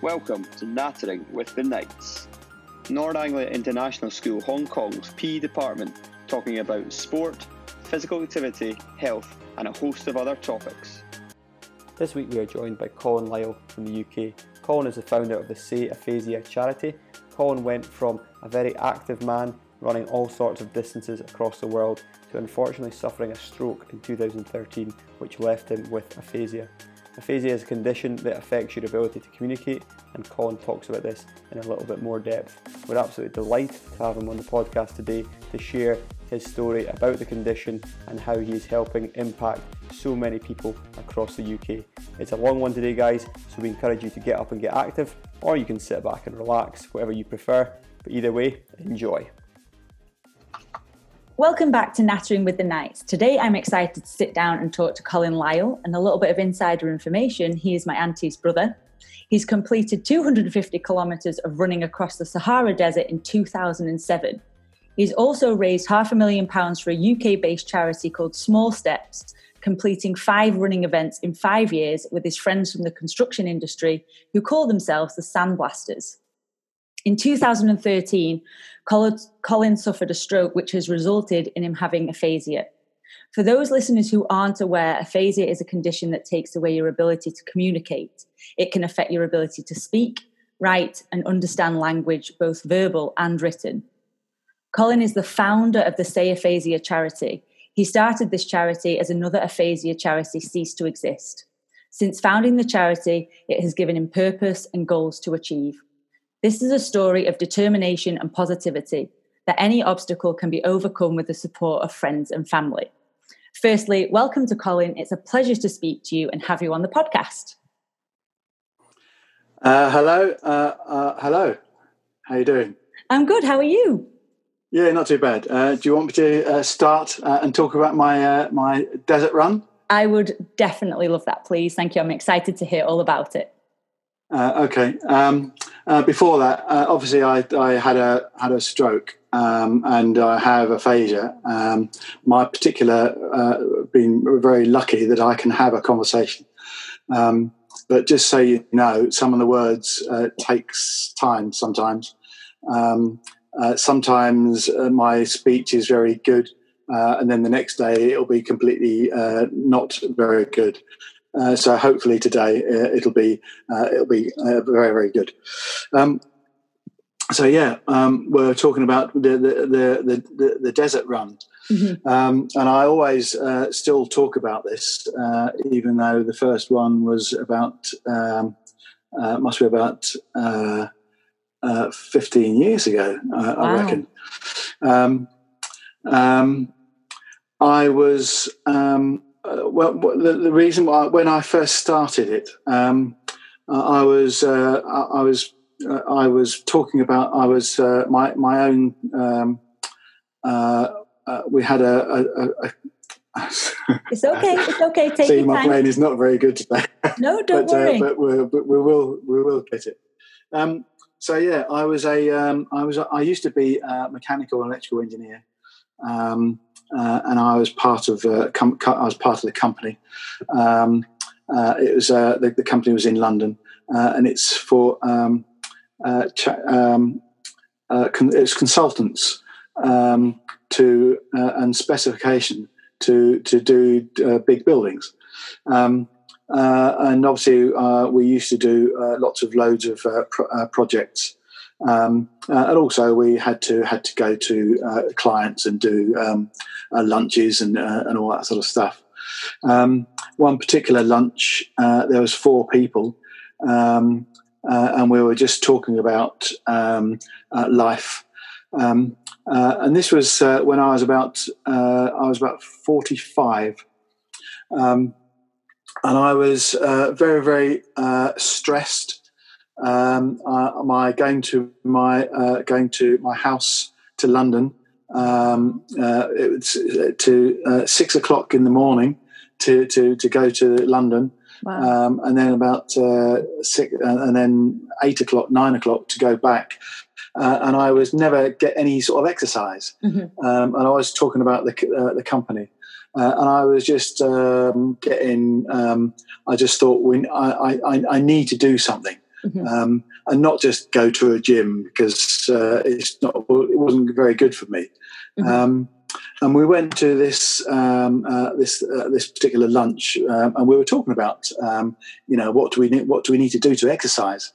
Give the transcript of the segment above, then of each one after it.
Welcome to Nattering with the Knights. Nord Anglia International School Hong Kong's PE department talking about sport, physical activity, health, and a host of other topics. This week we are joined by Colin Lyle from the UK. Colin is the founder of the Say Aphasia charity. Colin went from a very active man running all sorts of distances across the world to unfortunately suffering a stroke in 2013, which left him with aphasia. Aphasia is a condition that affects your ability to communicate, and Colin talks about this in a little bit more depth. We're absolutely delighted to have him on the podcast today to share his story about the condition and how he is helping impact so many people across the UK. It's a long one today, guys, so we encourage you to get up and get active, or you can sit back and relax, whatever you prefer. But either way, enjoy. Welcome back to Nattering with the Knights. Today I'm excited to sit down and talk to Colin Lyle and a little bit of insider information. He is my auntie's brother. He's completed 250 kilometres of running across the Sahara Desert in 2007. He's also raised half a million pounds for a UK based charity called Small Steps, completing five running events in five years with his friends from the construction industry who call themselves the Sandblasters. In 2013, Colin suffered a stroke, which has resulted in him having aphasia. For those listeners who aren't aware, aphasia is a condition that takes away your ability to communicate. It can affect your ability to speak, write, and understand language, both verbal and written. Colin is the founder of the Say Aphasia charity. He started this charity as another aphasia charity ceased to exist. Since founding the charity, it has given him purpose and goals to achieve. This is a story of determination and positivity that any obstacle can be overcome with the support of friends and family. Firstly, welcome to Colin. It's a pleasure to speak to you and have you on the podcast. Uh, hello, uh, uh, hello. How are you doing? I'm good. How are you? Yeah, not too bad. Uh, do you want me to uh, start uh, and talk about my my desert run? I would definitely love that, please. Thank you. I'm excited to hear all about it. Uh, okay. Um, uh, before that, uh, obviously, I, I, had a had a stroke um, and I have aphasia. Um, my particular uh, been very lucky that I can have a conversation. Um, but just so you know, some of the words uh, takes time sometimes. Um, uh, sometimes my speech is very good, and then the next day it'll be completely not very good. Uh, so hopefully today uh, it'll be uh, it'll be uh, very very good. Um, so yeah, um, we're talking about the the the, the, the desert run, mm-hmm. um, and I always uh, still talk about this, uh, even though the first one was about um, must be about. 15 years ago, wow. I reckon. Um, um, I was um, uh, well, the, the, reason why when I first started it, um, I was uh, I was uh, I was talking about I was uh, my my own. Um, uh, uh, we had a. a, a it's okay. It's okay. Take See, my time. brain is not very good today. No, don't but, worry. but, we but we will we will get it. Um, so yeah, I was a um, I was I used to be a mechanical and electrical engineer. Um, uh, and I was part of uh, com- I was part of the company. Um, uh, it was uh, the, the, company was in London, uh, and it's for um, uh, cha- um, con- it's consultants um, to and specification to to do big buildings. Um, and obviously, we used to do lots of loads of pro- projects um, uh, and also, we had to had to go to uh, clients and do um, uh, lunches and uh, and all that sort of stuff. Um, one particular lunch, uh, there was four people, um, uh, and we were just talking about um, life. Um, and this was when I was about I was about forty five. Um, and I was very, very stressed um, uh, my going to my uh, going to my house to London. Um, uh, uh, to uh, six o'clock in the morning to to to go to London, wow. um, and then about uh, six, and then eight o'clock, nine o'clock to go back. and I was never get any sort of exercise. Mm-hmm. Um, and I was talking about the the company. Uh, and I was just um, getting. Um, I just thought, we, I, I, I need to do something. Mm-hmm. um, and not just go to a gym because uh, it's not it wasn't very good for me. Mm-hmm. Um, and we went to this um, uh, this uh, this particular lunch, um, and we were talking about um, you know what do we need, what do we need to do to exercise.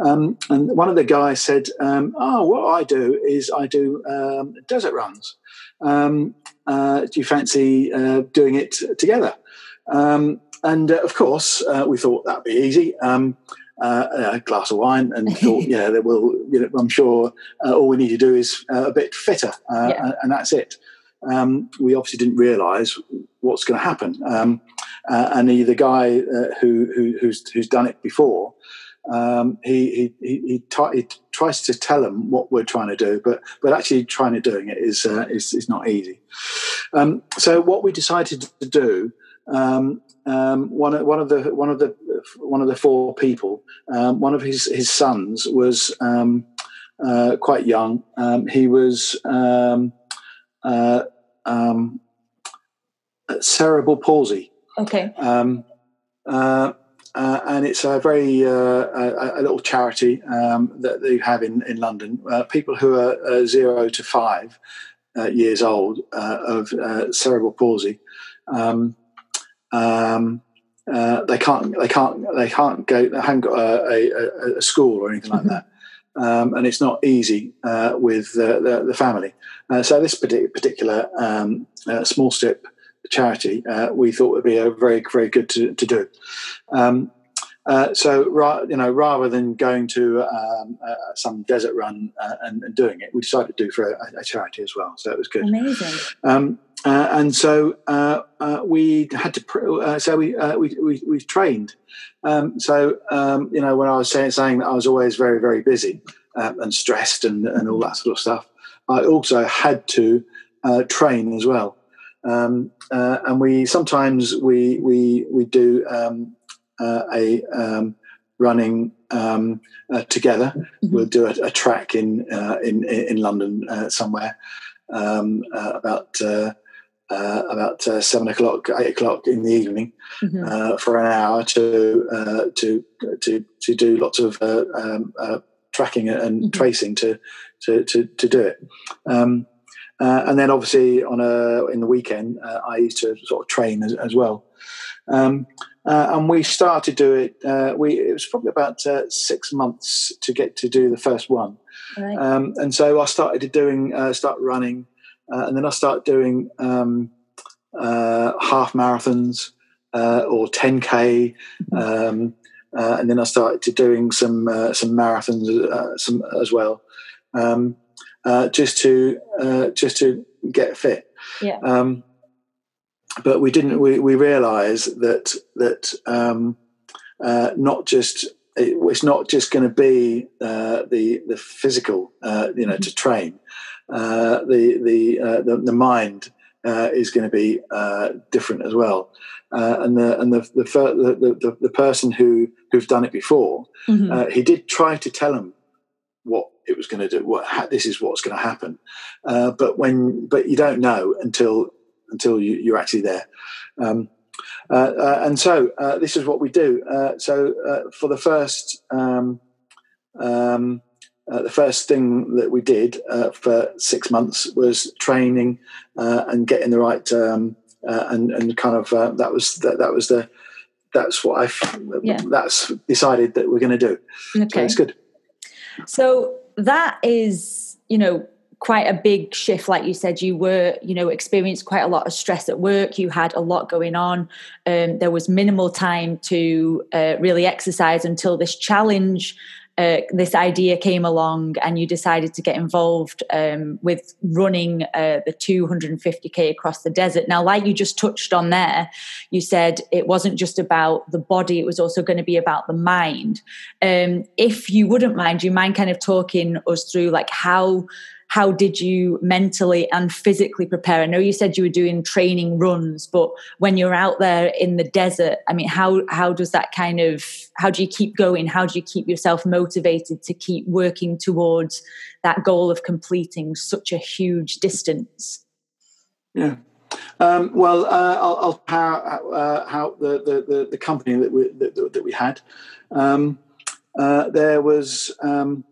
Um, and one of the guys said, um, "Oh, what I do is I do um, desert runs. Uh, do you fancy uh, doing it together?" and uh, of course, uh, we thought that'd be easy. Uh, a glass of wine and thought, yeah, there will. You know, I'm sure uh, all we need to do is uh, a bit fitter, yeah. and, that's it um, we obviously didn't realise what's going to happen. Um, uh, and the, the guy uh, who, who, who's, who's done it before, um, he, he, he, t- he, tries to tell them what we're trying to do, but, but actually trying to doing it is, uh, is, is not easy. Um, so what we decided to do, um, um, one, of, one of the one of the one of the four people, one of his his sons was uh, quite young. he was uh, um, cerebral palsy. Okay. Um, uh, uh, and it's a very uh, a, a, little charity um, that they have in in London. Uh, people who are uh, zero to five years old of cerebral palsy. Um, um, they can't. They can't. They can't go. They haven't got a, a, a school or anything like mm-hmm. that um, and it's not easy uh, with uh, the, the, family. Uh, so this particular um, uh, small step charity uh, we thought would be a very very good to, to do. Um, uh, so, you know, rather than going to um, some desert run and, and, doing it, we decided to do for a, a, charity as well. So it was good. Amazing. Uh, and so uh, uh, we had to. Pr- uh, so we, uh, we, we we trained. Um, so um, you know, when I was saying, saying that I was always very very busy um, and stressed and and all that sort of stuff, I also had to uh, train as well. Um, and we sometimes we we we do um, a um, running um, together. Mm-hmm. We'll do a, a track in, in in London somewhere about uh, about uh, seven o'clock, eight o'clock in the evening mm-hmm. uh, for an hour to uh, to to to do lots of uh, um, uh, tracking and mm-hmm. tracing to, to to to do it. Um, and then obviously on a in the weekend, I used to sort of train as, as well. Um, and we started to do it. we it was probably about six months to get to do the first one. Right. Um, and so I started doing start running. Uh, and then I start doing um, uh, half marathons uh, or 10k, mm-hmm. um, uh, and then I started doing some uh, some marathons uh, some as well, um, just to just to get fit. Yeah. Um, but we didn't. We, we realised that that um, not just it's not just going to be uh, the the physical, uh, you know, mm-hmm. to train. Uh, the the, uh, the, the mind uh, is going to be uh, different as well. and the and the the, the the, person who who's done it before, mm-hmm. he did try to tell him what it was going to do. What this is what's going to happen, but when but you don't know until until you, you're actually there. Um, uh, uh, and so uh, this is what we do. so for the first um, um, the first thing that we did for six months was training and getting the right um, and and kind of that was that, that was the that's what I yeah. that's decided that we're going to do. Okay, so it's good. So that is you know quite a big shift like you said you were you know experienced quite a lot of stress at work you had a lot going on um, there was minimal time to uh, really exercise until this challenge uh, this idea came along and you decided to get involved um, with running uh, the 250k across the desert. Now, like you just touched on there, you said it wasn't just about the body, it was also going to be about the mind. Um, if you wouldn't mind, you mind kind of talking us through like how how did you mentally and physically prepare? I know you said you were doing training runs, but when you're out there in the desert, I mean, how how does that kind of how do you keep going? How do you keep yourself motivated to keep working towards that goal of completing such a huge distance? Yeah. Um, well, uh, I'll, I'll power uh, how the, the, the, company that we that, that we had. Um, uh, there was um,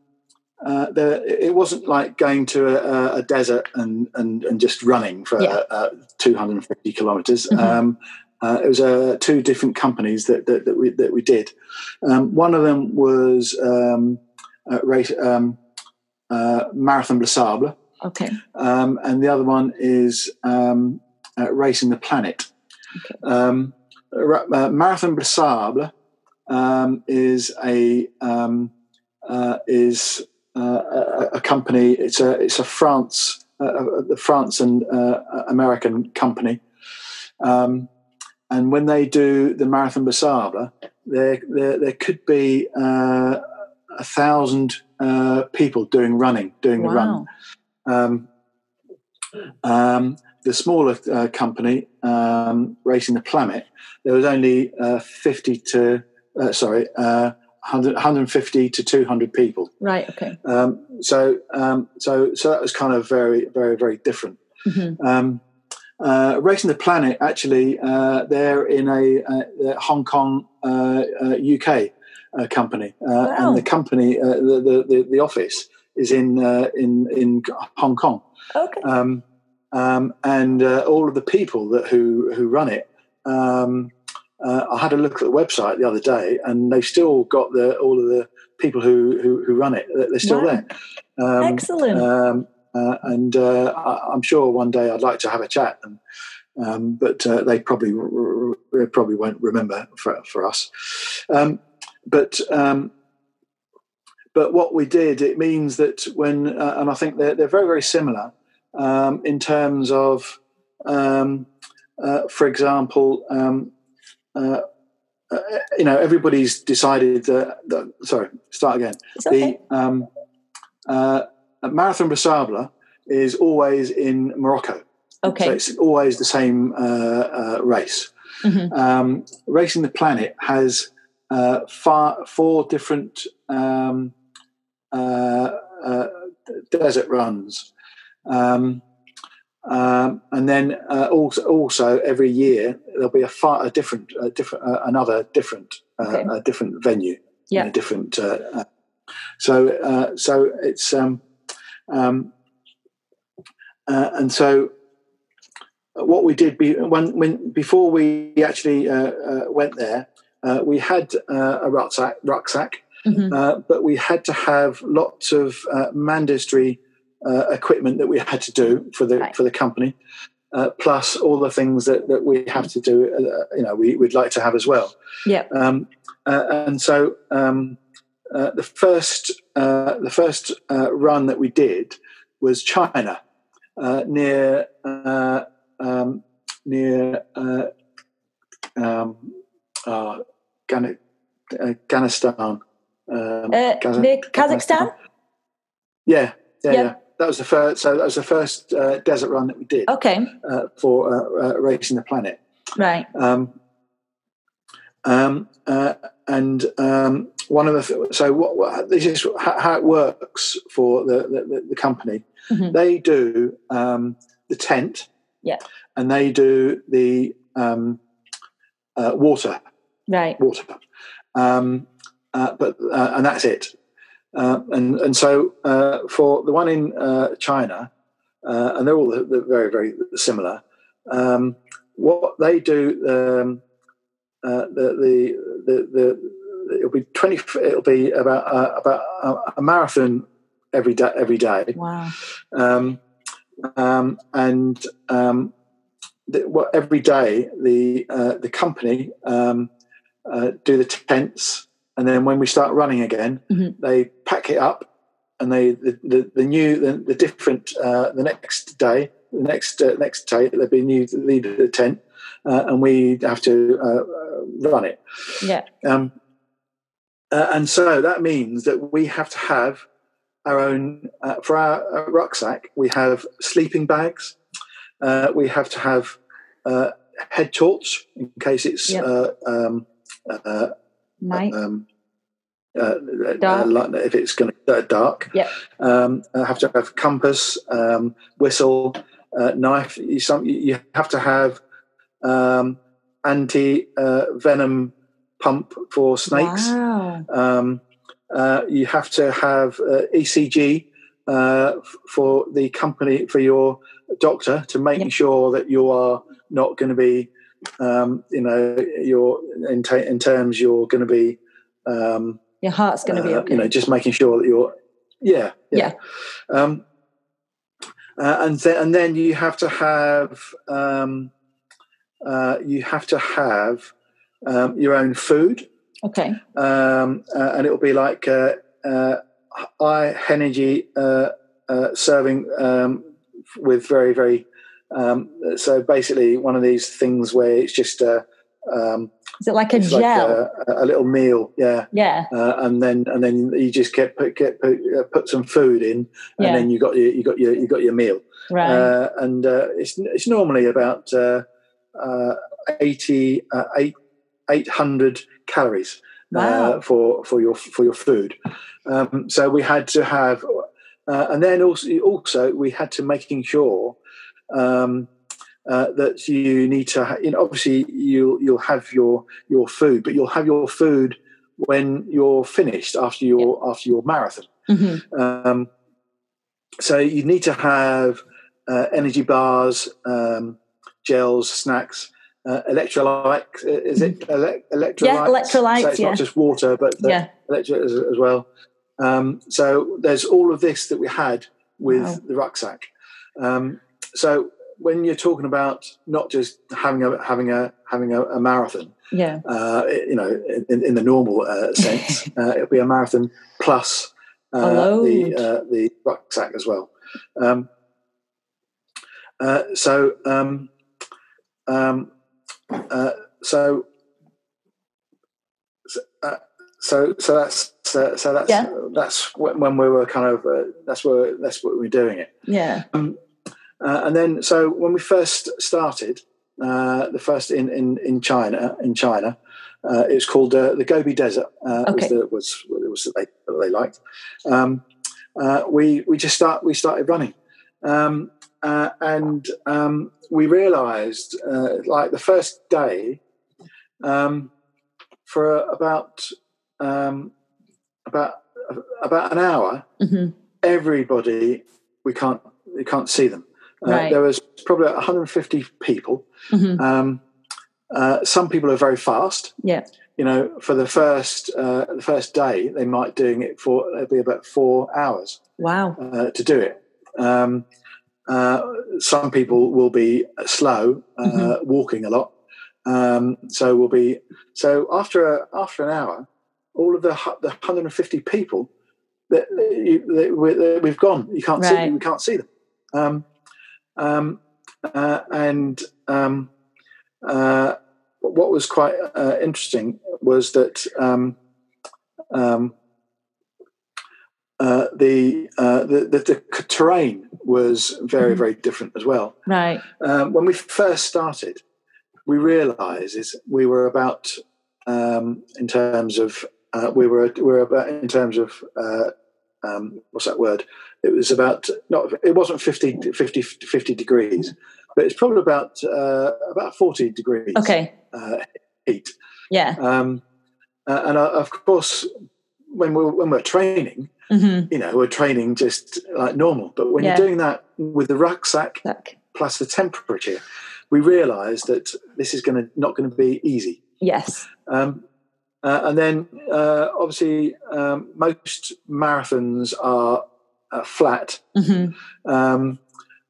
uh, there, it wasn't like going to a, a desert and, and, and just running for Yeah. uh, 250 kilometers. Mhm. Um, uh, it was uh, two different companies that, that, that we that we did. Um, one of them was um, uh, race, um, uh, Marathon des Sables, Okay. um, and the other one is um, uh, Racing the Planet. Um, uh, Marathon um, is a um, uh, is uh, a, a company. It's a it's a France uh, the France and uh, American company. Um, and when they do the Marathon des there there, there could be uh, a thousand uh, people doing running, doing the run. Um, um, the smaller uh, company, um, Racing the Planet, there was only uh, 50 to, uh, sorry, uh, 100, 150 to 200 people. Right. Okay. Um, so, um, so, so that was kind of very, very, very different. hmm Um, uh, Racing the Planet, actually, uh, they're in a, uh Hong Kong, uh, uh, UK uh, company, uh, Wow. and the company, uh, the, the, the office is in uh, in in Hong Kong, Okay. um, um, and uh, all of the people that who who run it. Um, uh, I had a look at the website the other day, and they've still got the all of the people who who, who run it. They're still Wow. there. Um, Excellent. um, uh, and uh, I, I'm sure one day I'd like to have a chat, and, um, but uh, they probably probably won't remember for for us. Um, but um, but what we did, it means that when, uh, and I think they're they're very very similar um, in terms of, um, uh, for example. Uh, uh, you know, everybody's decided that, that. Sorry, start again okay. the um, uh, Marathon des Sables is always in Morocco. Okay. So it's always the same uh, uh, race. Mhm. Um, Racing the Planet has uh, far, four different um, uh, uh, desert runs. Um, um, and then uh, also, also every year there'll be a far a different, a different, uh, another different, uh, Okay. a different venue, Yeah. a different. Uh, uh, so, uh, so it's um, um, uh, and so what we did be, when, when before we actually went there, uh, we had uh, a rucksack, rucksack, Mhm. uh, but we had to have lots of uh, mandatory uh, equipment that we had to do for the Right. for the company, uh, plus all the things that, that we have to do. Uh, you know, we, we'd like to have as well. Yeah. Um, uh, and so um, uh, the first uh, the first uh, run that we did was China, uh, near uh, um, near uh, um, uh, Ghana- Afghanistan. Um, Uh, Kaza- near Kazakhstan. Yeah, yeah, Yeah. yeah. That was the first. So that was the first uh, desert run that we did Okay. uh, for uh, uh, racing the planet. Right. Um, um, uh, and um, one of the so what, what this is how, it works for the the, the company. Mhm. They do um, the tent, Yeah. and they do the um, uh, water Right. water, um, uh, but uh, and that's it. Uh, and and so uh, for the one in uh, China, uh, and they're all they're very very similar. Um, what they do, um, uh, the, the the the it'll be twenty. It'll be about uh, about a, a marathon every day. Every day Wow. um, um, and um, the, what, every day the uh, the company um, uh, do the tents, and then when we start running again, Mhm. they pack it up, and they the, the, the new the, the different uh, the next day the next uh, next day there'll be new lead the tent, uh, and we have to uh, run it. Yeah. Um, uh, and so that means that we have to have our own, uh, for our rucksack, we have sleeping bags. Uh, we have to have uh, head torch in case it's Yep. uh, um, uh, Night. um, uh, Dark. uh, if it's going to uh, dark. Yep. Um, I have to have compass, um, whistle, uh, knife. You, some, you have to have um, anti uh, venom pump for snakes. Wow. Um, uh, you have to have uh, ECG uh, f- for the company for your doctor to make Yeah. sure that you are not going to be, um, you know, you're in, ta in terms you're going to be, um, Your heart's going to be uh, okay. you know, just making sure that you're, yeah, yeah. Um, uh, and then and then you have to have um, uh, you have to have um, your own food okay. um, uh, and it will be like uh, uh, high energy uh, uh, serving um, with very very. Um, so basically, one of these things where it's just a, um, Is it like a gel? like a, a little meal, yeah, yeah. uh, and then and then you just get put get put, uh, put some food in, and Yeah. then you got your you got your you got your meal, Right. uh, and uh, it's it's normally about uh, uh, 80, uh, eight, 800 calories wow. uh, for for your for your food. Um, so we had to have, uh, and then also also we had to making sure um, uh, that you need to. Ha- you know, obviously you you'll have your your food, but you'll have your food when you're finished after your after your marathon. hmm Um, so you need to have uh, energy bars, um, gels, snacks, uh, electrolyte. Is it ele- electrolytes? Yeah, electrolytes, So it's yeah. not just water, but Yeah. electrolytes as, as well. Um, so there's all of this that we had with Wow. the rucksack. Um, so when you're talking about not just having a having a having a, a marathon, Yeah. uh, you know, in, in the normal uh, sense, uh, it'll be a marathon plus uh, the uh, the rucksack as well. Um, uh, so um, um, uh, so so, uh, so so that's so, so that's Yeah. that's when we were kind of uh, that's where that's what we're doing it. Yeah. Uh, and then, so when we first started, uh, the first in, in, in China, in China, uh, it was called uh, the Gobi Desert. Uh, Okay. was, the, was it was they they liked. Um, uh, we we just start we started running, um, uh, and um, we realised uh, like the first day, um, for about um, about about an hour, hmm everybody we can't we can't see them. Uh, Right. There was probably 150 people. hmm Um, uh, some people are very fast. Yeah. You know, for the first uh, the first day, they might doing it for it'll be about four hours Wow. uh, to do it. Um, uh, some people will be slow, uh, Mhm. walking a lot. Um, so we'll be so after a, after an hour, all of the the 150 people that, you, that, we, that we've gone, you can't see Right. them, we can't see them. Um, um, uh, and um, uh, what was quite uh, interesting was that um, um, uh, the, uh, the, the the terrain was very Mhm. very different as well. Right. Um, when we first started, we realised is we were about um, in terms of uh, we were we were about in terms of uh, um, what's that word? It was about not it wasn't 50, 50, 50 degrees, but it's probably about uh, about forty degrees Okay. uh, heat. Yeah. Um, uh, and uh, of course, when we're when we're training, hmm you know, we're training just like normal. But when Yeah. you're doing that with the rucksack plus the temperature, we realise that this is going to not going to be easy. yes. Um, uh, and then, uh, obviously, um, most marathons are uh, flat. hmm Um,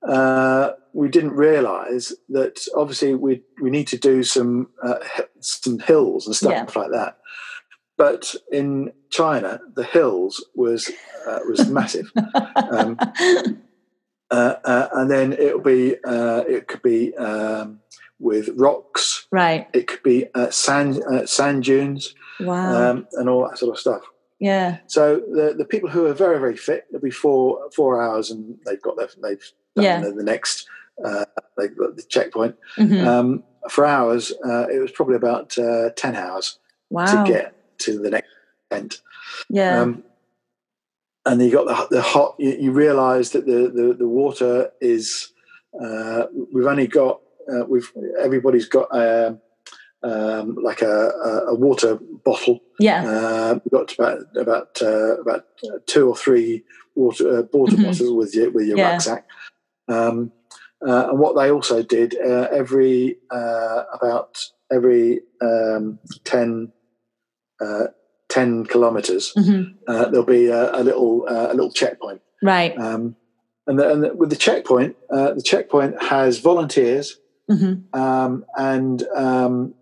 uh, we didn't realise that obviously we we need to do some uh, some hills and stuff Yeah. like that. But in China, the hills was uh, was massive. Um, uh, uh, and then it'll be uh, it could be um, with rocks. right. It could be uh, sand uh, sand dunes Wow. um, and all that sort of stuff. Yeah. So the the people who are very very fit, it'll be four four hours, and they've got their they've done Yeah. the, next uh, they've got the checkpoint. hmm Um, for hours, uh, it was probably about uh, ten hours wow. to get to the next end. yeah. Um, and you got the, the hot. You, you realise that the, the, the water is. Uh, we've only got. Uh, we've everybody's got um, um, like a, a, water bottle. Yeah. Uh, we've got about about uh, about two or three water uh, water Mhm. bottles with your with your Yeah. rucksack. Um, uh, and what they also did uh, every uh, about every um, 10, uh, 10 kilometers, hmm uh, there'll be a, a little uh, a little checkpoint. Right. Um, and, the, and the, with the checkpoint, uh, the checkpoint has volunteers hmm um, and um,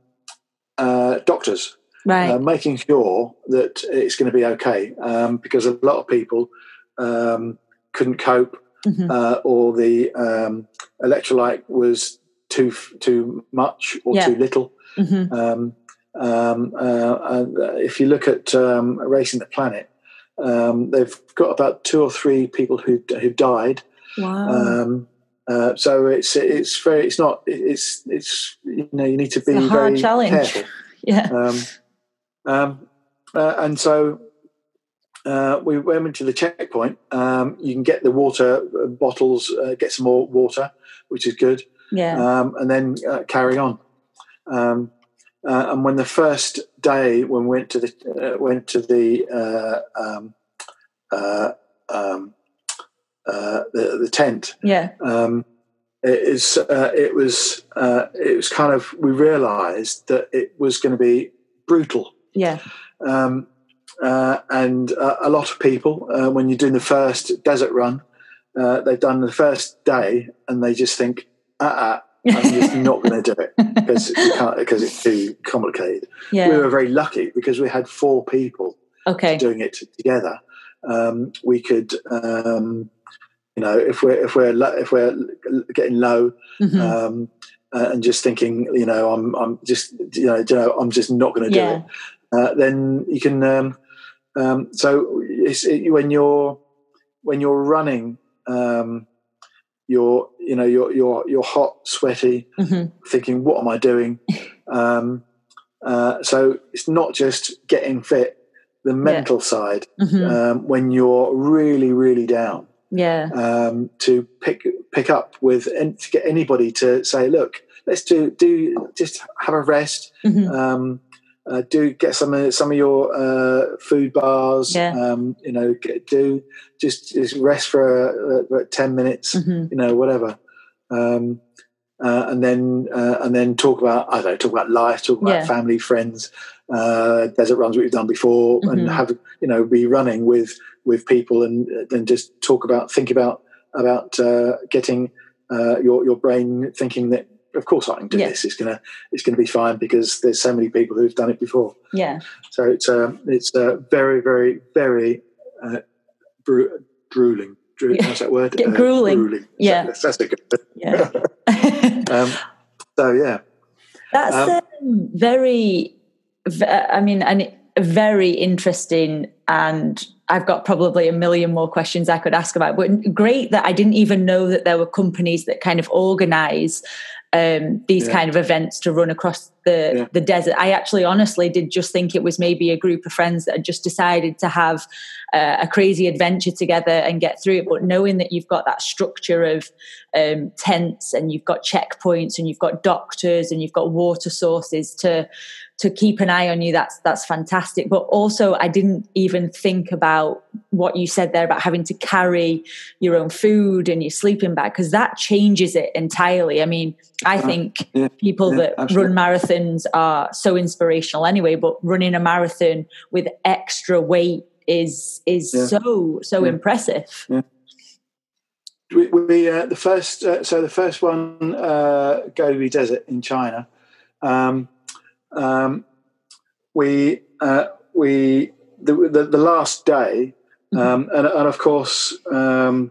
uh, doctors Right. uh, making sure that it's going to be okay um, because a lot of people um, couldn't cope hmm uh, or the um, electrolyte was too too much or Yeah. too little. hmm Um, um, uh, and uh, if you look at um, Racing the Planet, um, they've got about two or three people who who died. Wow. Um, uh, so it's it's very it's not it's it's you know you need to be a hard very challenge. careful. yeah. Um, um, uh, and so uh, we went into the checkpoint. Um, you can get the water uh, bottles, uh, get some more water, which is good, Yeah. um, and then uh, carry on. Um, uh, and when the first day when we went to the uh, went to the uh, the, the tent, yeah. um, it is uh, it was uh, it was kind of we realised that it was going to be brutal, Yeah. um, uh, and uh, a lot of people uh, when you're doing the first desert run, uh, they've done the first day and they just think, uh, uh I'm just not going to do it because because it's too complicated. yeah. We were very lucky because we had four people okay. doing it together, um, we could, um, you know, if we're if we're lo- if we're getting low Mhm. um, uh, and just thinking, you know, I'm I'm just you know, you know I'm just not going to do Yeah. it. Uh, then you can. Um, um, so it's, it, when you're when you're running, um, you're you know you're you're you're hot, sweaty, Mhm. thinking, what am I doing? um, uh, so it's not just getting fit, the mental side, Mhm. um, when you're really, really down, yeah. um, to pick pick up with and to get anybody to say, look, let's do do just have a rest. Mhm. Um, uh, do get some of some of your uh, food bars. Yeah. Um, you know, get, do just just rest for uh, uh, ten minutes Mhm. you know, whatever. Um, uh, and then uh, and then talk about I don't know, talk about life, talk about Yeah. family, friends, uh, desert runs what we've done before, Mhm. and have you know be running with with people and then just talk about think about about uh, getting uh, your your brain thinking that of course I can do Yeah. this. It's gonna it's gonna be fine because there's so many people who've done it before. Yeah. So it's um, it's uh, very very very uh, bru- drooling. Dru- Yeah. How's that word? Get grueling. grueling. Yeah. That's, that's a good. Yeah. Um, so yeah, That's Um, um, very, I mean, and very interesting. And I've got probably a million more questions I could ask about. But great that I didn't even know that there were companies that kind of organize um, these Yeah. kind of events to run across the Yeah. the desert. I actually, honestly, did just think it was maybe a group of friends that had just decided to have uh, a crazy adventure together and get through it. But knowing that you've got that structure of um, tents and you've got checkpoints and you've got doctors and you've got water sources to to keep an eye on you that's that's fantastic but also i didn't even think about what you said there about having to carry your own food and your sleeping bag because that changes it entirely i mean i Uh, think yeah, people yeah, that absolutely. run marathons are so inspirational anyway but running a marathon with extra weight is is Yeah. so so impressive we, we uh, the first uh, so the first one uh, Gobi Desert in China. Um, um, we uh, we the, the the last day, um, and, and of course. Um,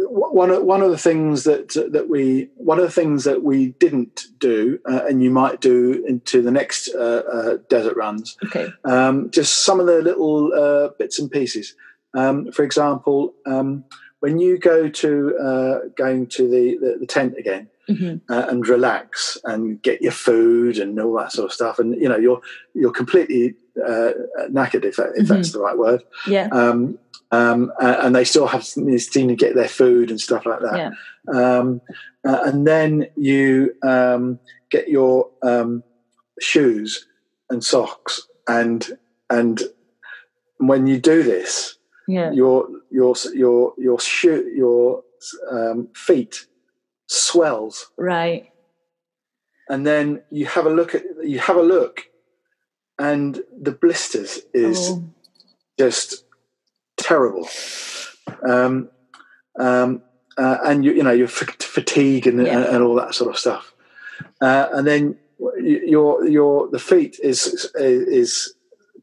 one of, one of the things that that we one of the things that we didn't do, uh, and you might do into the next uh, uh, desert runs, okay um, just some of the little uh, bits and pieces. Um, for example, um, when you go to uh, going to the, the, the tent again hmm uh, and relax and get your food and all that sort of stuff, and you know you're you're completely uh, knackered if, that, if that's the right word. yeah Um, um, and they still have seem to get their food and stuff like that. Yeah. Um, uh, and then you um, get your um, shoes and socks, and and when you do this, Yeah. your your your your shoe your um, feet swells, Right. and then you have a look at you have a look, and the blisters is Oh. just terrible. Um, um, uh, and you, you know, your f- fatigue and, Yeah. and all that sort of stuff. Uh, and then your your the feet is is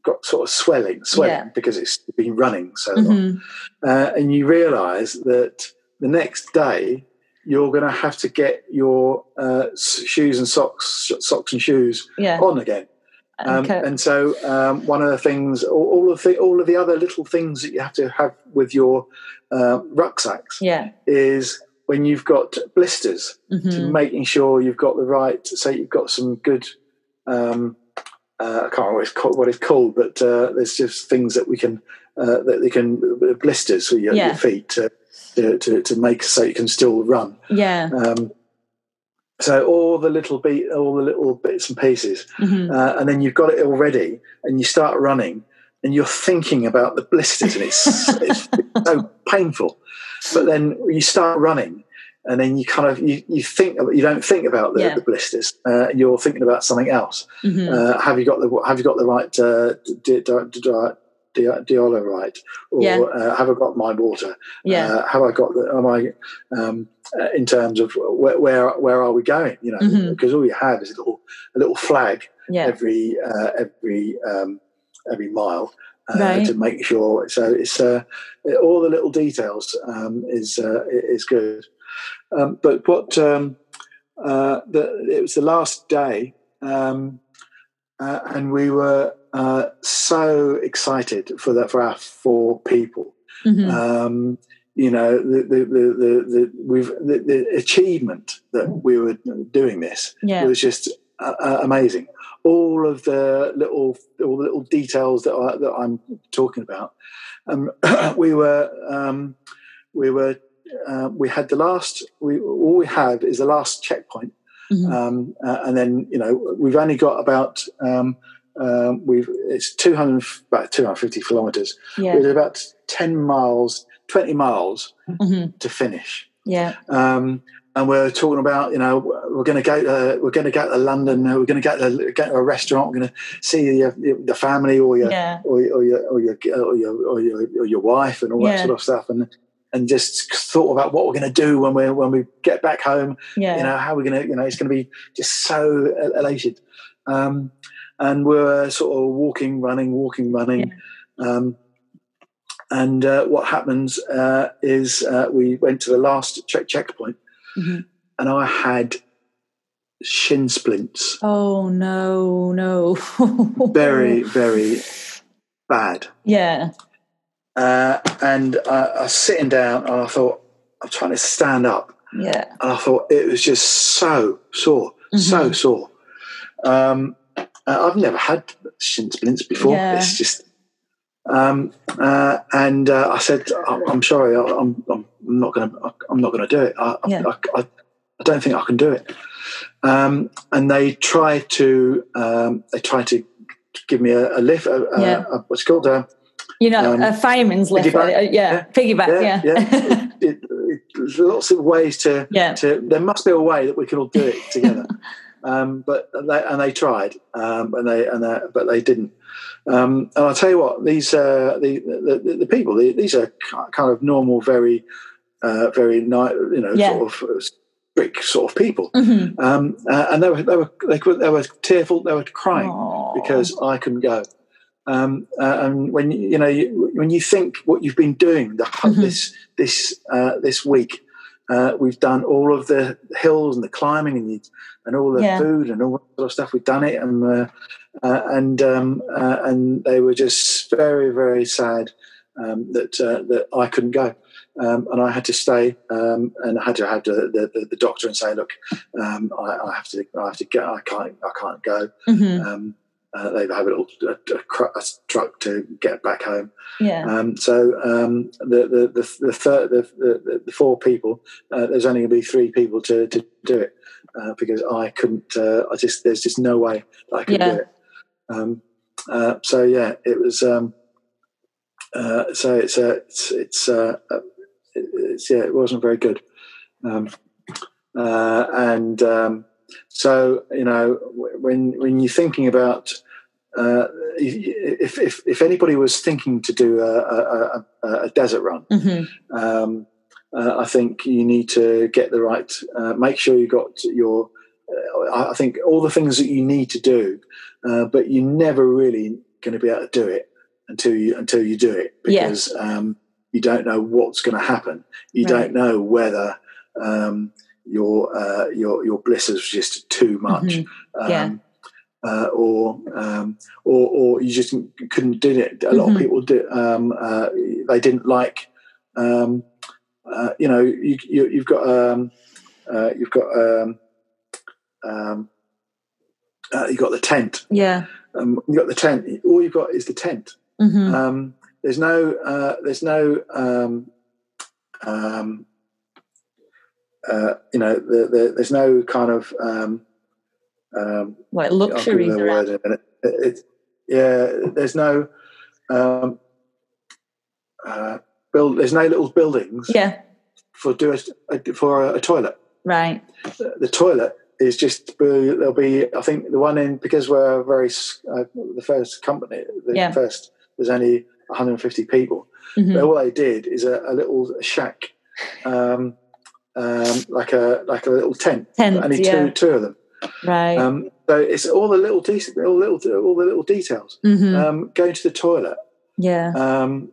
got sort of swelling, swelling Yeah. because it's been running so long. Mhm. Uh, and you realise that the next day you're going to have to get your uh, shoes and socks, socks and shoes Yeah. on again. Um, Okay. And so, um, one of the things, all, of the all of the other little things that you have to have with your uh, rucksacks yeah. is when you've got blisters, to Mhm. making sure you've got the right. Say you've got some good. Um, uh, I can't remember what it's called, what it's called but uh, there's just things that we can uh, that they can blisters for your, Yeah. your feet to, to to make so you can still run. Yeah. Um, so all the little beat, all the little bits and pieces Mhm. uh, and then you've got it already, and you start running, and you're thinking about the blisters, and it's, it's so painful. But then you start running, and then you kind of you, you think you don't think about the, Yeah. the blisters. Uh, you're thinking about something else. Mhm. Uh, have you got the have you got the right uh, di- di- di- Dioralyte, or Yeah. uh, have I got my water? yeah. Uh, have I got the? Am I um, uh, in terms of where, where where are we going? You know, Mhm. because all you have is a little a little flag yeah. every uh, every um, every mile uh, Right. to make sure. So it's uh, all the little details um, is uh, is good. Um, but what um, uh, the, it was the last day, um, uh, and we were uh, so excited for that for our four people. Mhm. Um, you know the the the, the, the we've the, the achievement that we were doing this yeah. was just uh, uh, amazing. All of the little, all the little details that I, that I'm talking about. Um, we were, um, we were, uh, we had the last. We all we have is the last checkpoint, Mhm. um, uh, and then you know we've only got about. Um, we've it's 200 about 250 kilometers. yeah. We're about 10 miles, 20 miles Mhm. to finish Yeah. um, and we're talking about you know we're going to go to we're going to go to London we're going to go to, go to a restaurant we're going to see your, the family or your, Yeah. or, or your or your or your or your, or your wife and all Yeah. that sort of stuff and and just thought about what we're going to do when we when we get back home Yeah. you know how we're going to you know it's going to be just so elated um, and we're sort of walking running walking running um, and uh, what happens uh, is uh, we went to the last check checkpoint Mhm. and I had shin splints Oh no, no. very very bad Yeah. uh, and I, I was sitting down and I thought I'm trying to stand up Yeah. and I thought it was just so sore, so Mhm. sore. Um, uh, I've never had shin splints before. Yeah. It's just, um, uh, and uh, I said, I'm, I'm sorry, I- I'm, I'm not going to, I'm not going to do it. I, Yeah. I, I, I don't think I can do it. Um, and they try to, um, they try to give me a, a lift, a, Yeah. a, what's it called a, You know, Um, a fireman's lift. piggyback. uh, yeah. Piggyback. Yeah, Yeah. it, it, there's lots of ways to Yeah. to there must be a way that we can all do it together um, but they, and they tried um, and they and they, but they didn't um, and I'll tell you what these uh, the, the the people these are kind of normal very uh, very ni- you know Yeah. sort of strict sort of people Mhm. um, uh, and they were they were they were, they were tearful they were crying Aw. because I couldn't go. Um, uh, and when you know you, when you think what you've been doing the, Mhm. this this uh, this week, uh, we've done all of the hills and the climbing and the, and all the Yeah. food and all that sort of stuff. We've done it, and uh, uh, and um, uh, and they were just very very sad um, that uh, that I couldn't go. Um, and I had to stay, um, and I had to have the, the, the doctor and say, "Look, um, I, I have to, I have to go. I can't, I can't go." Mhm. Uh, they have a little a, a, cr- a truck to get back home. Yeah. Um, so um, the the the the, third, the, the the four people, uh, there's only going to be three people to, to do it uh, because I couldn't. Uh, I just there's just no way that I could Yeah. do it. Um, uh, so yeah, it was. Um, uh, so it's uh, it's it's, uh, it's, yeah, it wasn't very good. Um, uh, and um, so you know when when you're thinking about uh, if, if, if anybody was thinking to do a, a, a, desert run, mm-hmm. um, uh, I think you need to get the right. Uh, make sure you got your. Uh, I think all the things that you need to do, uh, but you're never really going to be able to do it until you until you do it because um, you don't know what's going to happen. You right. don't know whether um, your uh, your your bliss is just too much. Mm-hmm. Yeah. Um, uh, or, um, or or you just couldn't do it. A lot mm-hmm. of people do. Um, uh, they didn't like. Um, uh, you know, you, you, have got um, uh, you've got um, um, uh, you've got the tent. Yeah. Um, you've got the tent. All you've got is the tent. Mm-hmm. Um, there's no. Uh, there's no. Uh, you know, the, the, there's no kind of um, um, what luxuries around. It, it, yeah, there's no um, uh, build. There's no little buildings. Yeah. For do a, for a, a toilet. Right. The, the, toilet is just there'll be. I think the one in because we're very uh, the first company. The yeah. first there's only 150 people. Mm-hmm. all they did is a, a little shack. Um, um, like a like a little tent. tent only yeah. two two of them. Right. Um, so it's all the little de- all little all the little details. Mm-hmm. Um, going to the toilet. Yeah. Um,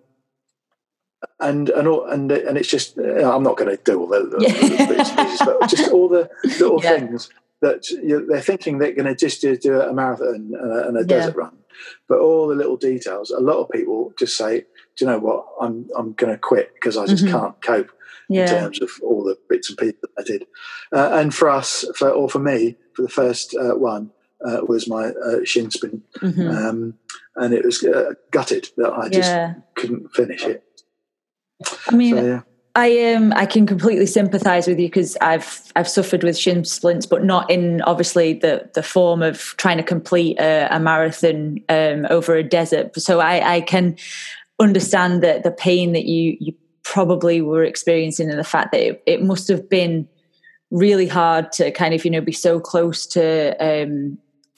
and and all, and and it's just I'm not going to do all the, yeah. but just all the little yeah. things that they're thinking they're going to just do a marathon and a, yeah. desert run, but all the little details. A lot of people just say, "Do you know what? I'm I'm going to quit because I just mm-hmm. can't cope." Yeah. in terms of all the bits and pieces that I did. Uh, and for us, for, or for me, for the first uh, one, uh, was my uh, shin splint. Mm-hmm. Um, and it was uh, gutted that I just yeah. couldn't finish it. I mean, so, yeah. I um I can completely sympathise with you because I've I've suffered with shin splints, but not in obviously the the form of trying to complete a, a marathon um, over a desert. So I I can understand that the pain that you you probably were experiencing and the fact that it, it must have been really hard to kind of you know be so close to um,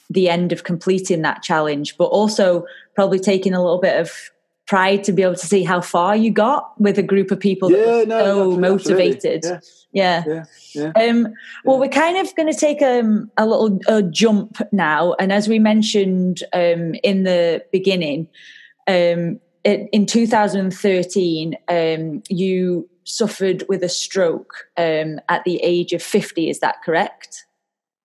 the end of completing that challenge but also probably taking a little bit of pride to be able to see how far you got with a group of people that were no, so motivated. Yeah. Yeah, yeah, yeah. Um, well we're kind of going to take um, a little a jump now and as we mentioned um, in the beginning um, in 2013, um, you suffered with a stroke um, at the age of 50. Is that correct?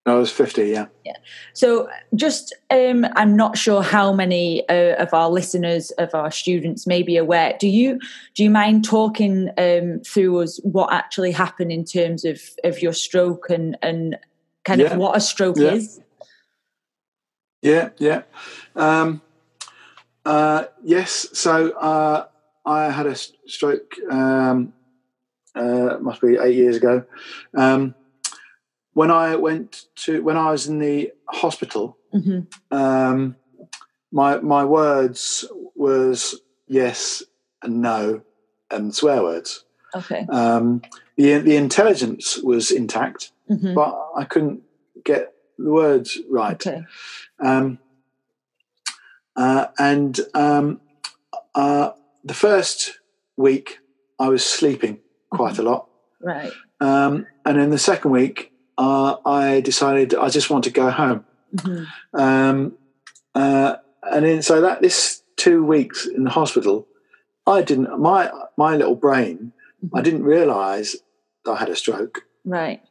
No, I was 50, yeah. Yeah. So, just, um, I'm not sure how many uh, of our listeners, of our students, may be aware. Do you do you mind talking um, through us what actually happened in terms of of your stroke and and kind yeah. of what a stroke yeah. is? Yeah, yeah. Um, uh, yes, so uh, I had a stroke. Um, uh, must be eight years ago. Um, when I went to when I was in the hospital, mm-hmm. um, my my words was yes and no and swear words. Okay. Um, the the intelligence was intact, mm-hmm. but I couldn't get the words right. Okay. Um, uh, and um, uh, the first week, I was sleeping quite mm-hmm. a lot. Right. Um, and in the second week, uh, I decided I just want to go home. Mm-hmm. Um, uh, and then, so that this two weeks in the hospital, I didn't my my little brain. Mm-hmm. I didn't realise I had a stroke. Right.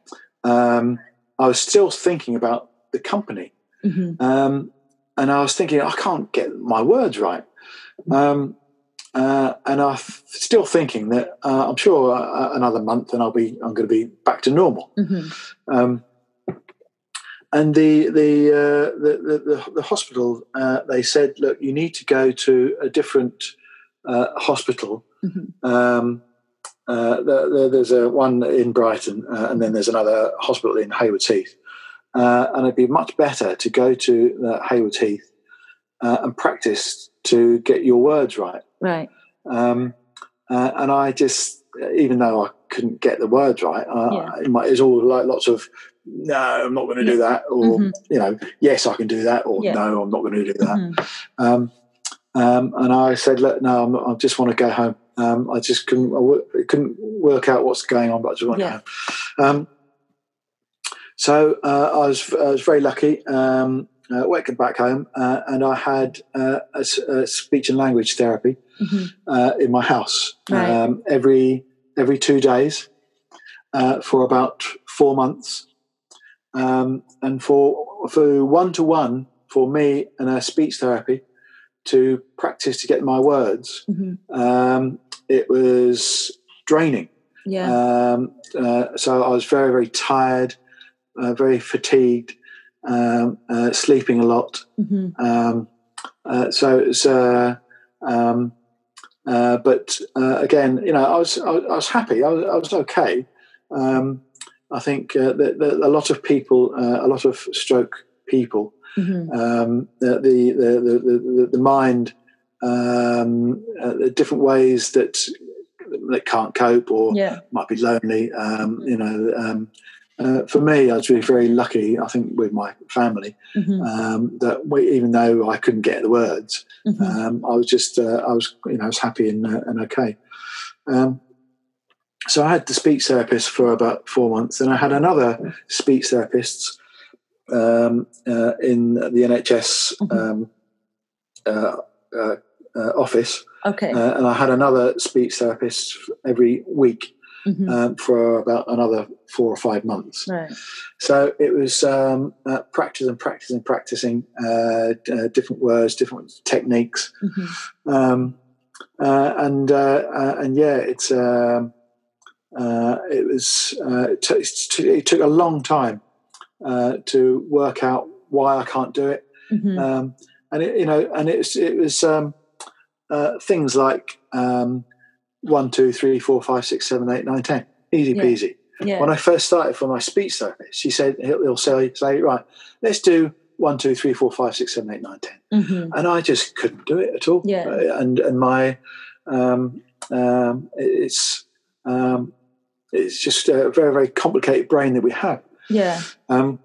Um, I was still thinking about the company. Mm-hmm. Um, and I was thinking, I can't get my words right. Um, uh, and I'm still thinking that uh, I'm sure uh, another month and I'll be I'm going to be back to normal. Mm-hmm. Um, and the the, uh, the, the, the hospital uh, they said, look, you need to go to a different uh, hospital. Mm-hmm. Um, there's a one in Brighton, and then there's another hospital in Haywards Heath. Uh, and it'd be much better to go to uh, Haywards Heath uh, and practice to get your words right. Right. Um, uh, and I just, even though I couldn't get the words right, Yeah. it, might, it's all like lots of no, I'm not going to do that, or Mhm. you know, yes, I can do that, or Yeah. no, I'm not going to do that. Mhm. Um, um, and I said, look, no, I'm, I just want to go home. Um, I just couldn't, I w- couldn't work out what's going on, but I just want to go home. So uh, I was I was very lucky. Um, uh, went back home, uh, and I had uh, a, a speech and language therapy Mhm. uh, in my house Right. um, every every two days uh, for about four months, um, and for for one to one for me and a speech therapy to practice to get my words. Mhm. Um, it was draining. Yeah. Um, uh, so I was very, very tired, uh, very fatigued, um, uh, sleeping a lot. Mhm. Um, uh, so it's, uh, um, uh, but uh, again, you know, I was I, was- I was happy. I was, I was okay. Um, I think uh, that, that a lot of people, uh, a lot of stroke people, Mhm. um, the, the, the, the, the, mind, um, uh, the different ways that that can't cope or Yeah. might be lonely. Um, you know, um, uh, for me, I was really very lucky. I think with my family Mhm. um, that we, even though I couldn't get the words, Mhm. um, I was just uh, I was you know I was happy and, uh, and okay. Um, so I had the speech therapist for about four months, and I had another speech therapist um, uh, in the NHS Mhm. um, uh, uh, uh, office, Okay. uh, and I had another speech therapist every week Mhm. um, for about another four or five months. Right. So it was um, uh, practice and practice and practicing uh, uh, different words, different techniques, Mhm. um, uh, and uh, uh, and yeah, it's um, uh, it was uh, it, t- it took a long time uh, to work out why I can't do it, Mhm. um, and it, you know, and it was it was um, uh, things like um, one, two, three, four, five, six, seven, eight, nine, ten, easy Yeah. peasy Yeah. when I first started for my speech therapist, she said he'll, he'll say, say, right, let's do one, two, three, four, five, six, seven, eight, nine, ten, Mhm. and I just couldn't do it at all. Yeah. Uh, and and my um, um, it's um, it's just a very very complicated brain that we have. Yeah. Um,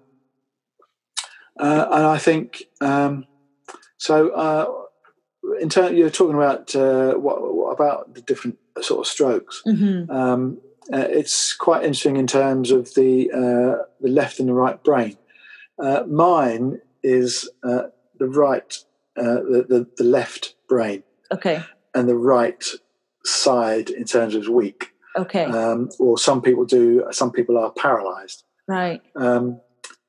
uh, and I think um, so. Uh, in terms, you're talking about uh, what, what about the different sort of strokes. Mhm. Um, uh, it's quite interesting in terms of the uh, the left and the right brain. Uh, mine is uh, the right, uh, the, the the left brain, Okay. and the right side in terms of weak. Okay. Um, or some people do. Some people are paralysed. right. Um,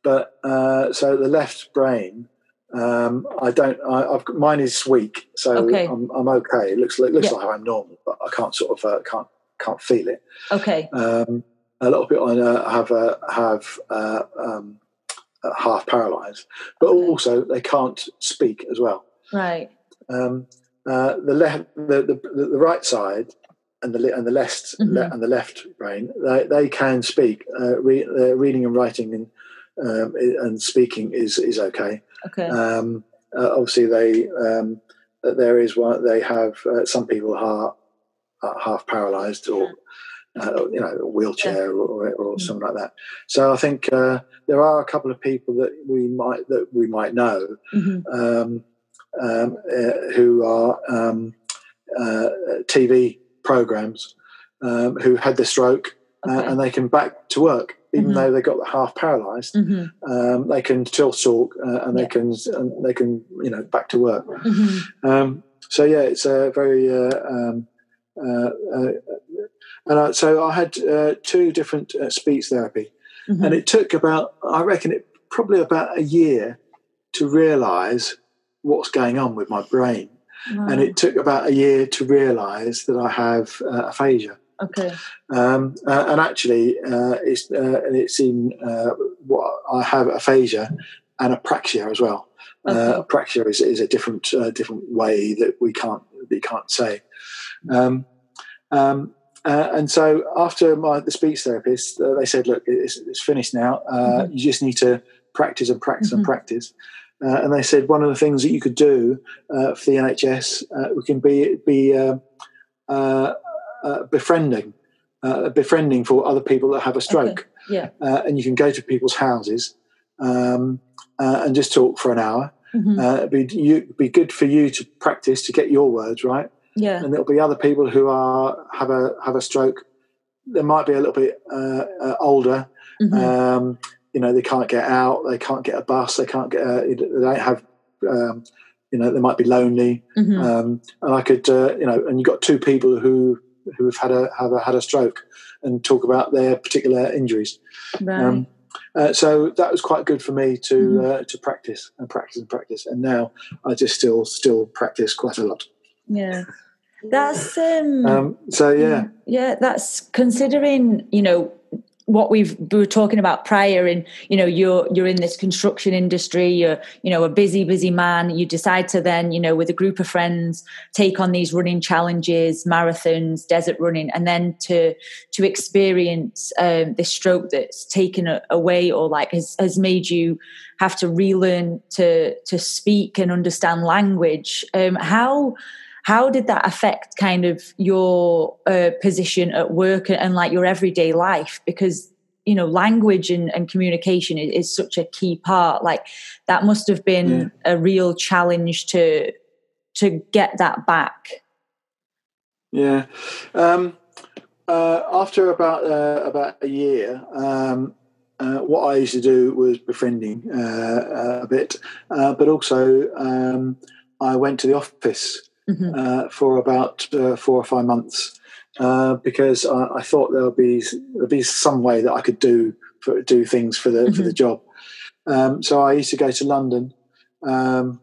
but uh, so the left brain, um, I don't. I, I've got, mine is weak, so Okay. I'm, I'm okay. It looks it looks Yeah. like I'm normal, but I can't sort of uh, can't can't feel it. Okay. Um, a lot of people I know have uh, have uh, um, uh, half paralysed, but Okay. also they can't speak as well. Right. Um, uh, the left, the, the the right side, and the and the left Mhm. le- and the left brain, they, they can speak. Uh, re- uh, reading and writing and um, and speaking is is okay. Okay. Um, uh, obviously, they um, uh, there is one. They have uh, some people are, are half paralysed or uh, you know a wheelchair or, or, or Mm. something like that. So I think uh, there are a couple of people that we might that we might know Mhm. um, um, uh, who are um, uh, TV programs um, who had the stroke uh, Okay. and they can back to work even Mhm. though they got half paralysed Mhm. um, they can still talk uh, and they can and they can you know back to work. Mhm. Um, so yeah, it's a very uh, um, uh, uh, and I, so I had uh, two different uh, speech therapy, Mhm. and it took about I reckon it probably about a year to realise what's going on with my brain, and it took about a year to realise that I have uh, aphasia. Okay. Um, uh, and actually, uh, it's uh, and it's in uh, what I have aphasia and apraxia as well. Uh, Okay. apraxia is, is a different uh, different way that we can't we can't say. Um, um, uh, and so after my the speech therapist, uh, they said, "Look, it's, it's finished now. Uh, Mhm. You just need to practice and practice and Mhm. practice." uh, and they said one of the things that you could do uh, for the NHS uh, we can be be uh, befriending, befriending for other people that have a stroke. Okay. Yeah, and you can go to people's houses um, and just talk for an hour. Mhm. Uh, it'd be you, be good for you to practice to get your words right, yeah, and there'll be other people who are have a have a stroke. They might be a little bit uh, uh, older. Mhm. Um, you know, they can't get out. They can't get a bus. They can't get. A, they don't have. Um, you know, they might be lonely. Mhm. Um, and I could, uh, you know, and you've got two people who who have had a have a, had a stroke and talk about their particular injuries. right. Um, uh, so that was quite good for me to Mhm. uh, to practice and practice and practice. And now I just still still practice quite a lot. yeah, that's um, Um, so yeah, yeah, that's considering you know what we've we were talking about prior in you know you're you're in this construction industry you're you know a busy busy man you decide to then you know with a group of friends take on these running challenges marathons desert running and then to to experience um, this stroke that's taken away or like has, has made you have to relearn to to speak and understand language. Um, how how did that affect kind of your uh, position at work and, and like your everyday life? Because you know language and, and communication is, is such a key part. Like that must have been a real challenge to to get that back. Yeah. Um, uh, after about uh, about a year, um, uh, what I used to do was befriending uh, a bit, uh, but also um, I went to the office Mhm. uh, for about uh, four or five months uh, because I, I thought there'll be there'll be some way that I could do for, do things for the for the job. Um, so I used to go to London. Um,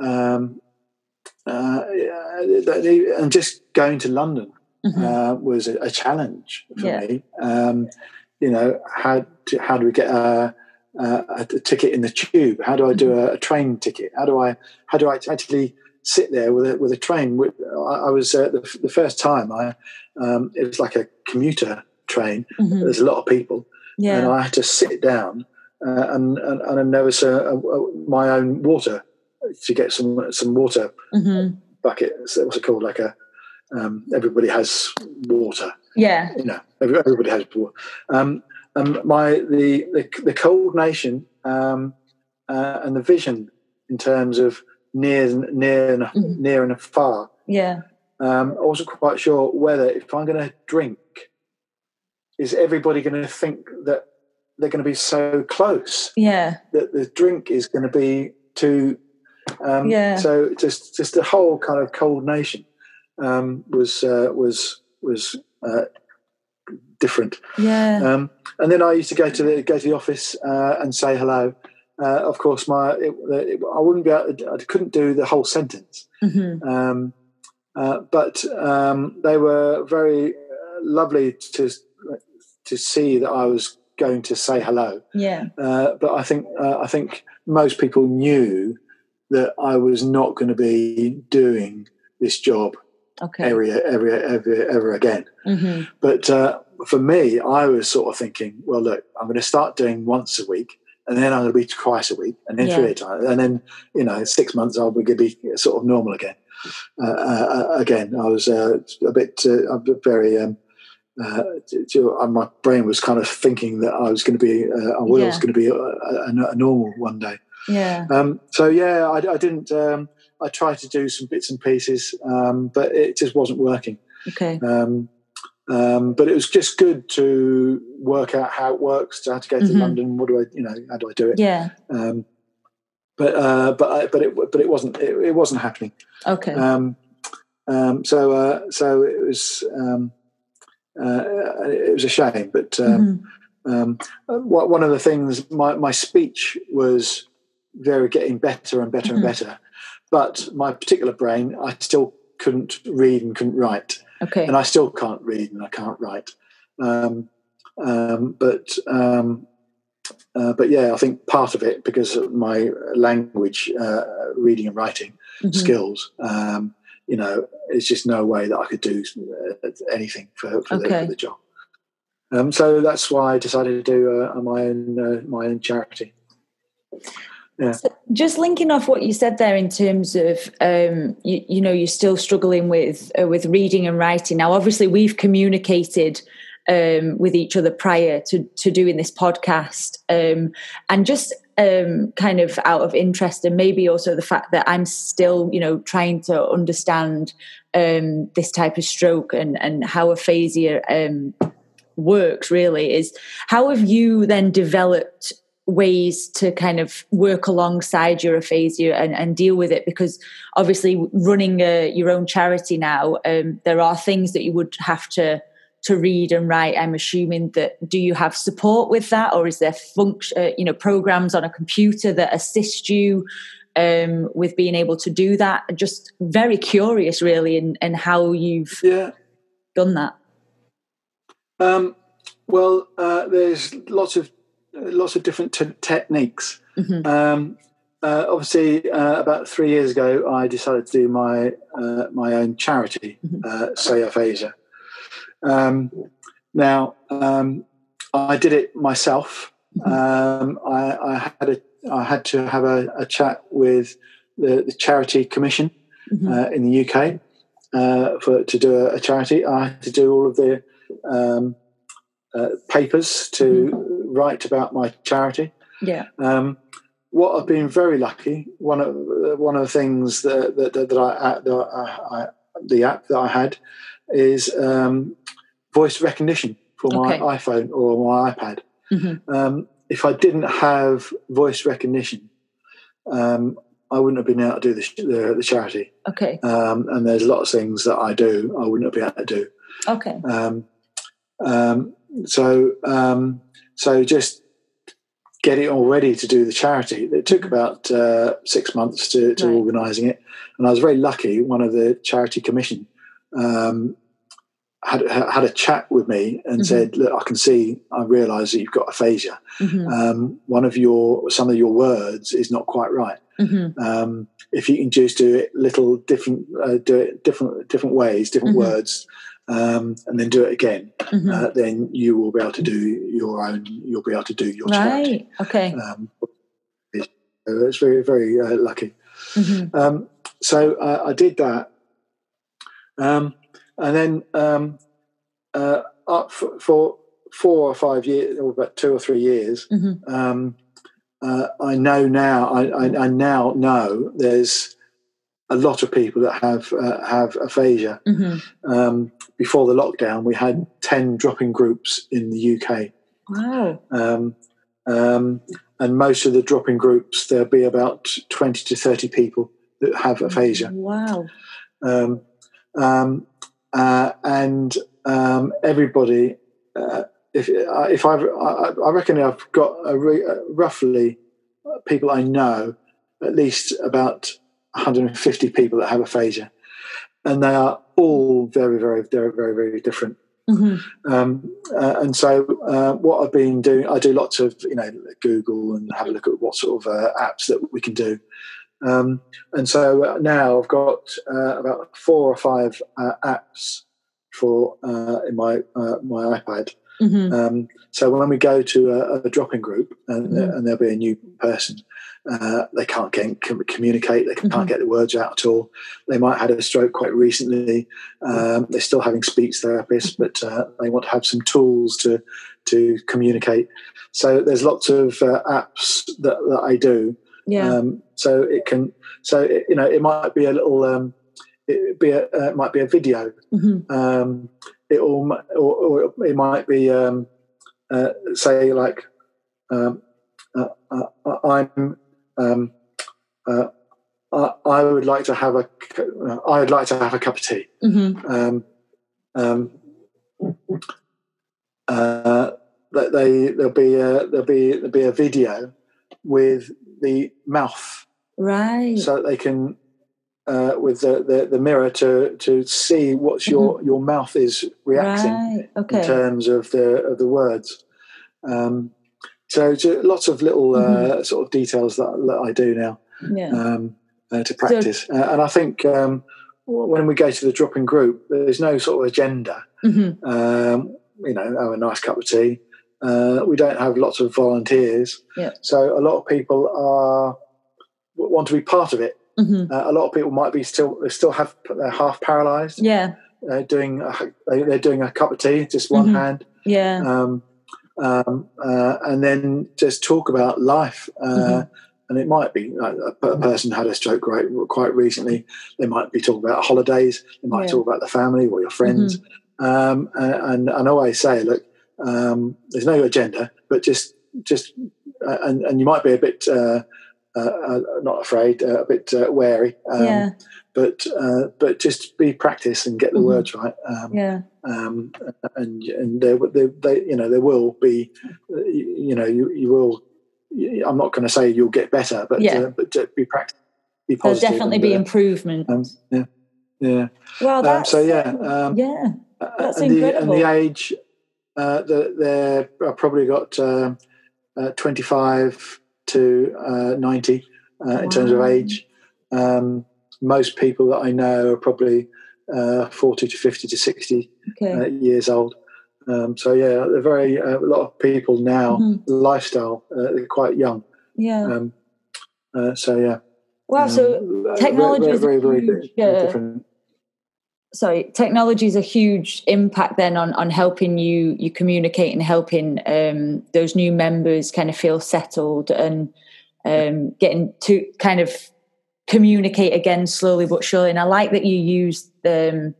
um, uh, and just going to London Mhm. uh, was a, a challenge for Yeah. me. Um, you know, how do, how do we get a, a, a ticket in the tube? How do I do a, a train ticket? How do I how do I actually sit there with a with a train? I, I was uh, the, the first time I um, it was like a commuter train. Mhm. There's a lot of people, and I had to sit down uh, and, and and there was a, a, my own water to get some some water Mhm. bucket. What's it called? Like a um, everybody has water. yeah You know, every- everybody has water. Um, and my the the, the coordination um, uh, and the vision in terms of near near and Mhm. near and far. yeah Um, I wasn't quite sure whether if I'm going to drink, is everybody going to think that they're going to be so close yeah that the drink is going to be too. Um, Yeah. So just just the whole kind of coordination um, was uh, was was uh, different. yeah Um, and then I used to go to the go to the office uh, and say hello. Uh, of course, my it, it, I wouldn't be able to, I couldn't do the whole sentence. Mhm. Um, uh, but um, they were very uh, lovely to to see that I was going to say hello. yeah Uh, but I think uh, I think most people knew that I was not going to be doing this job okay ever ever ever ever again. hmm But uh, for me, I was sort of thinking, well, look, I'm going to start doing once a week, and then I'm going to be twice a week, and then Yeah. three times, and then you know, six months I'll be going to be sort of normal again. Uh, uh, again, I was uh, a bit, uh, a bit very. Um, uh, uh, my brain was kind of thinking that I was going to be, uh, I was Yeah. going to be a, a, a normal one day. yeah Um, so yeah, I, I didn't. Um, I tried to do some bits and pieces, um, but it just wasn't working. okay Um, um, but it was just good to work out how it works. To how to go to Mhm. London. What do I, you know, how do I do it? yeah Um, but uh, but I, but it but it wasn't it, it wasn't happening. okay Um, um, so uh, so it was um, uh, it was a shame. But um, Mhm. um, what, one of the things my my speech was very getting better and better Mhm. and better, but my particular brain I still couldn't read and couldn't write okay and I still can't read and I can't write. Um, um, but um, uh, but yeah, I think part of it because of my language, uh, reading and writing Mhm. skills. Um, you know, it's just no way that I could do uh, anything for, for, the, for the job. Um, so that's why I decided to do uh, my own uh, my own charity. Yeah. So just linking off what you said there in terms of um, you, you, know you're still struggling with uh, with reading and writing. Now, obviously, we've communicated um, with each other prior to to doing this podcast, um, and just um, kind of out of interest, and maybe also the fact that I'm still you know trying to understand um, this type of stroke and and how aphasia um, works. Really, is how have you then developed ways to kind of work alongside your aphasia and, and deal with it because obviously running a, your own charity now um, there are things that you would have to to read and write i'm assuming that do you have support with that? Or is there function uh, you know programs on a computer that assist you um, with being able to do that? Just very curious really in, in how you've yeah. done that. Um, well uh, there's lots of lots of different t- techniques. Mm-hmm. Um, uh, obviously, uh, about three years ago, I decided to do my uh, my own charity, mm-hmm. uh, Say Aphasia. Um, now, um, I did it myself. Mm-hmm. Um, I, I, had a I had to have a, a chat with the, the Charity Commission mm-hmm. uh, in the UK uh, for to do a, a, charity. I had to do all of the um, papers to mm-hmm write about my charity. Yeah. Um, what I've been very lucky. One of one of the things that that, that I, that I, I, the app that I had is um, voice recognition for my okay. iPhone or my iPad. Mm-hmm. Um, if I didn't have voice recognition, um, I wouldn't have been able to do the, the, the charity. Okay. Um, and there's lots of things that I do I wouldn't have been able to do. Okay. Um, um, so um, so just get it all ready to do the charity. It took about uh, six months to, to right. organising it, and I was very lucky. One of the charity commission um, had had a chat with me and mm-hmm. said, "Look, I can see. I realise that you've got aphasia. Mm-hmm. Um, one of your some of your words is not quite right. Mm-hmm. Um, if you can just do it little different, uh, do it different different ways, different mm-hmm. words." Um, and then do it again, mm-hmm. uh, then you will be able to do your own. You'll be able to do your right. Okay. Um, it's, very very uh, lucky. Mm-hmm. Um, so uh, I did that, um, and then um, uh, up for, for, four or five years, or about two or three years. Mm-hmm. Um, uh, I know now. I, I, I now know there's a lot of people that have uh, have aphasia. Mm-hmm. Um, before the lockdown, we had ten drop-in groups in the UK. Wow. Um, um, and most of the drop-in groups, there'll be about twenty to thirty people that have aphasia. Wow. Um, um, uh, and um, everybody, uh, if if I've, I, I reckon I've got a re, uh, roughly people I know at least about 150 people that have aphasia, and they are all very, very, very, very, very different. Mm-hmm. Um, uh, and so, uh, what I've been doing, I do lots of, you know, Google and have a look at what sort of uh, apps that we can do. Um, and so now I've got uh, about four or five uh, apps for uh, in my my iPad. Mm-hmm. Um, so when we go to a, a drop-in group and, mm-hmm. and there'll be a new person, uh, they can't get, communicate. They can't mm-hmm. get the words out at all. They might have had a stroke quite recently. Um, they're still having speech therapists, but uh, they want to have some tools to to communicate. So there's lots of uh, apps that, that I do. Yeah. Um, so it can. So it, you know, it might be a little. Um, it be a, uh, it might be a video. Mm-hmm. Um, it all, or, or, it might be um, uh, say like um, uh, I'm um, uh, I, I, would like to have a I would like to have a cup of tea. Mm-hmm. Um, um, uh, they there'll be a, there'll be there'll be a video with the mouth, right? So they can uh, with the, the, the, mirror to to see what's your mm-hmm. your mouth is reacting right. okay. in terms of the of the words. Um, so, lots of little uh, mm-hmm. sort of details that, that I do now yeah. um, uh, to practice, so, uh, and I think um, when we go to the drop-in group, there's no sort of agenda. Mm-hmm. Um, you know, have a nice cup of tea. Uh, we don't have lots of volunteers, yeah. so a lot of people are want to be part of it. Mhm. Uh, a lot of people might be still still have they're half paralyzed. Yeah. uh, doing a, they- they're doing a cup of tea, just one Mhm. hand, Yeah. um, um, uh, and then just talk about life. Uh, Mhm. And it might be like a, a person had a stroke right, quite recently. They might be talking about holidays. They might Yeah. talk about the family or your friends. Um, and, and and I always say, look, um, there's no agenda, but just just uh, and and you might be a bit. Uh, uh, not afraid, uh, a bit uh, wary, um, yeah. but uh, but just be practice and get the Mhm. words right. Um, Yeah. um, and and there, there, they, you know, there will be, you, you know, you, you will. I'm not going to say you'll get better, but Yeah. uh, but be practice, be There'll definitely and, be improvement. um, yeah, yeah. well, um, that's so, yeah, um, um, yeah. That's and the and the age, uh, the, they're I've probably got um uh, 25 to uh, 90 uh, in terms of age. Um, most people that I know are probably uh, 40 to 50 to 60 Okay. uh, years old. Um, so yeah, they're very uh, a lot of people now Mhm. lifestyle. Uh, they're quite young. yeah. Um, so yeah. wow. So um, technology very, is very, very, very, huge, very different. Sorry technology is a huge impact then on on helping you you communicate and helping um those new members kind of feel settled and um getting to kind of communicate again slowly but surely. And i like that you used the um,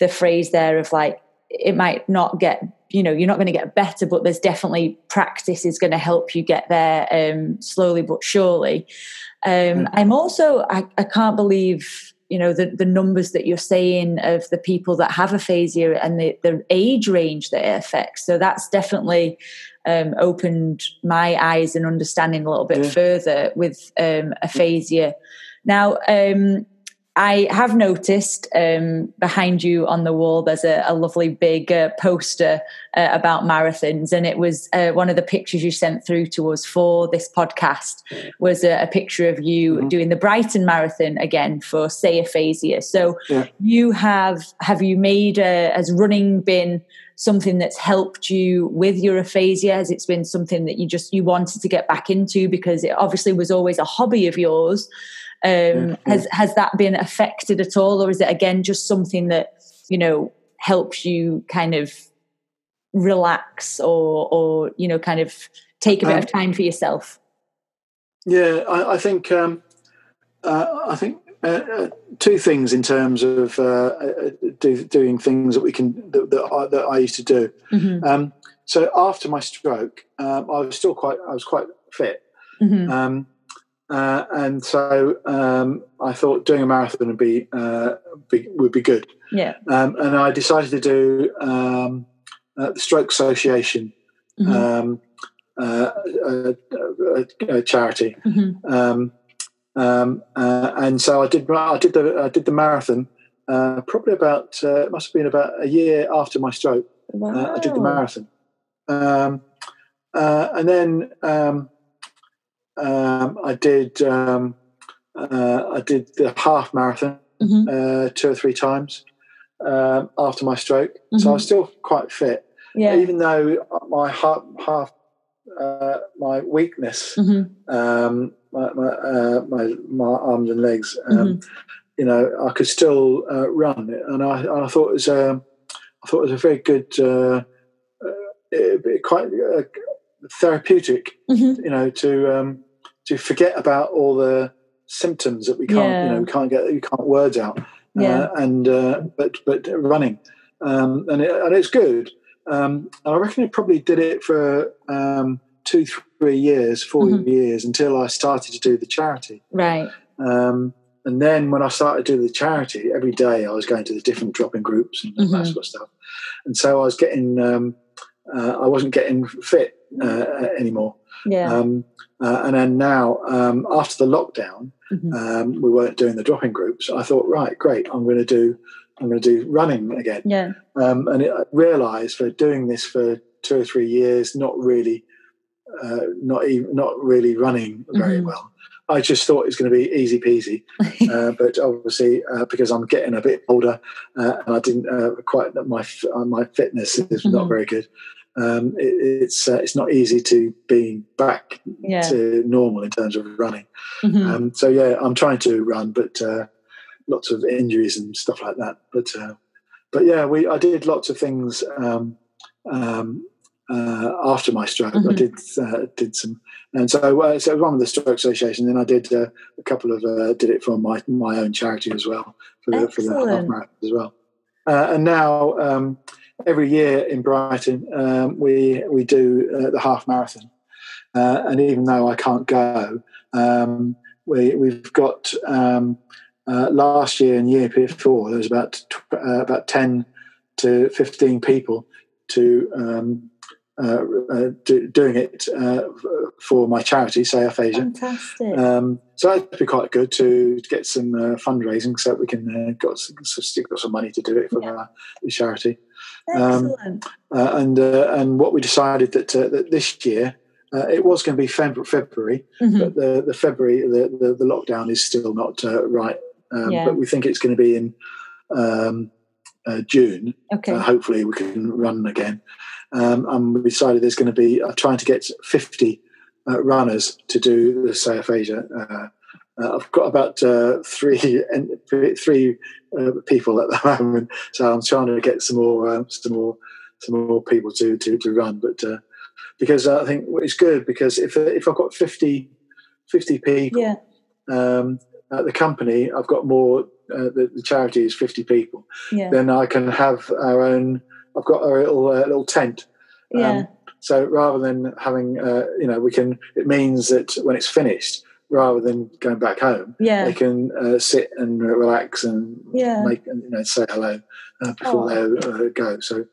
the phrase there of like it might not get you know you're not going to get better but there's definitely practice is going to help you get there um slowly but surely. Um i'm also I, I can't believe you know the, the numbers that you're saying of the people that have aphasia and the, the age range that it affects so that's definitely um, opened my eyes and understanding a little bit Yeah. further with um, aphasia now um, I have noticed um, behind you on the wall there's a, a lovely big uh, poster uh, about marathons, and it was uh, one of the pictures you sent through to us for this podcast was a, a picture of you Mhm. doing the Brighton Marathon again for say aphasia. So Yeah. you have have you made uh has running been something that's helped you with your aphasia? Has it been something that you just you wanted to get back into because it obviously was always a hobby of yours? Um. Has has that been affected at all, or is it again just something that you know helps you kind of relax or or you know kind of take a bit Um, of time for yourself? Yeah, I, I think um, uh, I think uh, uh, two things in terms of uh, uh, do, doing things that we can that, that, I, that I used to do. hmm Um, so after my stroke, um, I was still quite I was quite fit, hmm um, uh, and so um, I thought doing a marathon would be, uh, be would be good. Yeah. Um, and I decided to do um, uh, the Stroke Association Mhm. um, uh, uh, uh, uh, charity. Mhm. Um, um, uh, and so I did. I did the I did the marathon. Uh, probably about uh, it must have been about a year after my stroke. Uh, I did the marathon, um, uh, and then um, I did um, uh, I did the half marathon Mhm. uh, two or three times um, after my stroke. So I was still quite fit, Yeah. even though my half, half uh, my weakness, Mhm. um, my my, uh, my my arms and legs, um, Mhm. you know, I could still uh, run, and I, I thought it was um, I thought it was a very good, uh, uh, it- quite uh, therapeutic, Mhm. you know, to um, to forget about all the symptoms that we can't, Yeah. you know, we can't get, you can't words out, Yeah. uh, and uh, but but running, um, and it, and it's good. Um, and I reckon it probably did it for um, two, three years, 4 Mhm. years until I started to do the charity. Right. Um, and then when I started to do the charity, every day I was going to the different drop-in groups and all that sort of stuff. And so I was getting, um, uh, I wasn't getting fit uh, anymore. Yeah. Um, uh, and then now, um, after the lockdown, Mhm. um, we weren't doing the drop-in groups. I thought, right, great, I'm going to do, I'm going to do running again. yeah. Um, and it, I realised for doing this for two or three years, not really, uh, not even, not really running very Mhm. well. I just thought it was going to be easy peasy, uh, but obviously uh, because I'm getting a bit older uh, and I didn't uh, quite my my fitness is not Mhm. very good. Um, it, it's uh, it's not easy to be back Yeah. to normal in terms of running. Mhm. Um, so yeah, I'm trying to run, but uh, lots of injuries and stuff like that. But uh, but yeah, we I did lots of things um, um, uh, after my stroke. I Mhm. did uh, did some, and so uh, so one of the stroke association. Then I did uh, a couple of uh, did it for my my own charity as well for the for the half marathon as well. Uh, and now um, every year in Brighton um, we we do uh, the half marathon. Uh, and even though I can't go, um, we, we've got um, uh, last year and year before there was about tw- uh, about ten to fifteen people to um, do, doing it uh, for my charity, Say Aphasia. Fantastic. Um, so that'd be quite good to, to get some uh, fundraising so that we can uh, got some, still got some money to do it for Yeah. uh, the charity. um, Excellent. Uh, and uh, and what we decided that, uh, that this year uh, it was going to be Feb- February, Mhm. but the, the February the, the, the lockdown is still not uh, right. Um, Yeah. But we think it's going to be in um, uh, June. Okay. Uh, hopefully, we can run again. Um, and we decided there's going to be uh, trying to get 50 uh, runners to do the Say Aphasia. Uh, uh, I've got about uh, three three uh, people at the moment, so I'm trying to get some more uh, some more some more people to to, to run. But uh, because I think it's good because if if I've got 50, 50 people yeah. um, at the company, I've got more. Uh, the, the charity is fifty people. Yeah. Then I can have our own. I've got a little uh, little tent. Yeah. Um, so rather than having, uh, you know, we can. It means that when it's finished, rather than going back home, yeah. they can uh, sit and relax and Yeah. make and you know say hello uh, before Oh. they uh, go. So,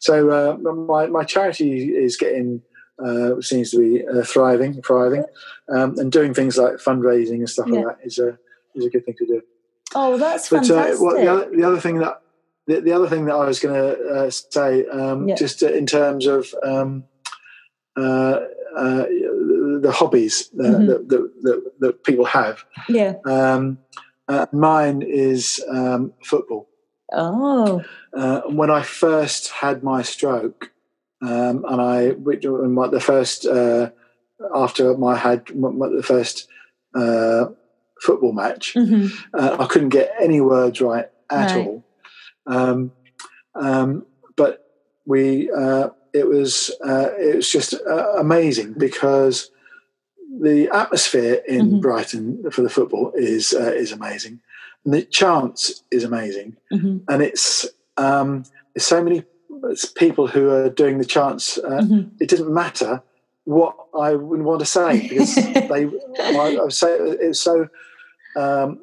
so uh, my my charity is getting uh, seems to be uh, thriving, thriving, um, and doing things like fundraising and stuff Yeah. like that is a is a good thing to do. Oh, that's But uh, fantastic. what, the, other, the other thing that the, the other thing that I was going to uh, say, um, Yeah. just in terms of um, uh, uh, the hobbies uh, Mhm. that, that, that, that people have. yeah. Um, uh, mine is um, football. Oh. Uh, when I first had my stroke, um, and I which- when my, the first uh, after my had my, the first uh, football match, hmm uh, I couldn't get any words right at Right. all. Um, um, but we, uh, it was, uh, it was just uh, amazing because the atmosphere in Mhm. Brighton for the football is uh, is amazing, and the chance is amazing, hmm and it's um, there's so many people who are doing the chants. Uh, hmm It doesn't matter what I would want to say because they, I, I say it's so um,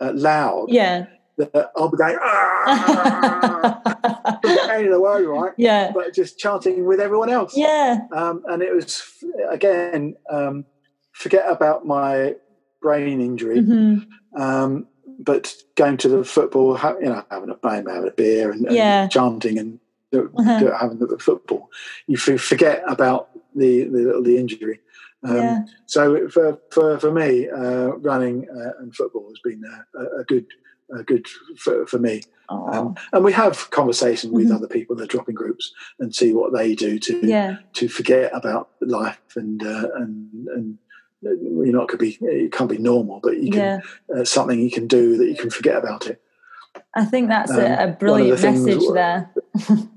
uh, loud Yeah. That I'll be going, ah, not getting the world, right, yeah. but just chanting with everyone else. Yeah. Um, and it was, again, um, forget about my brain injury, hmm um, but going to the football, you know, having a bang, having a beer and, and Yeah. chanting and Uh-huh. having the football, you forget about the, the, the injury. Um, yeah. so for for, for me, uh, running uh, and football has been a, a good a good for, for me. Um, and we have conversation with Mhm. other people in the drop-in groups and see what they do to yeah. to forget about life and uh, and and you're not going to be it can't be normal, but you Yeah. can uh, something you can do that you can forget about it. I think that's Um, a, a brilliant things message there.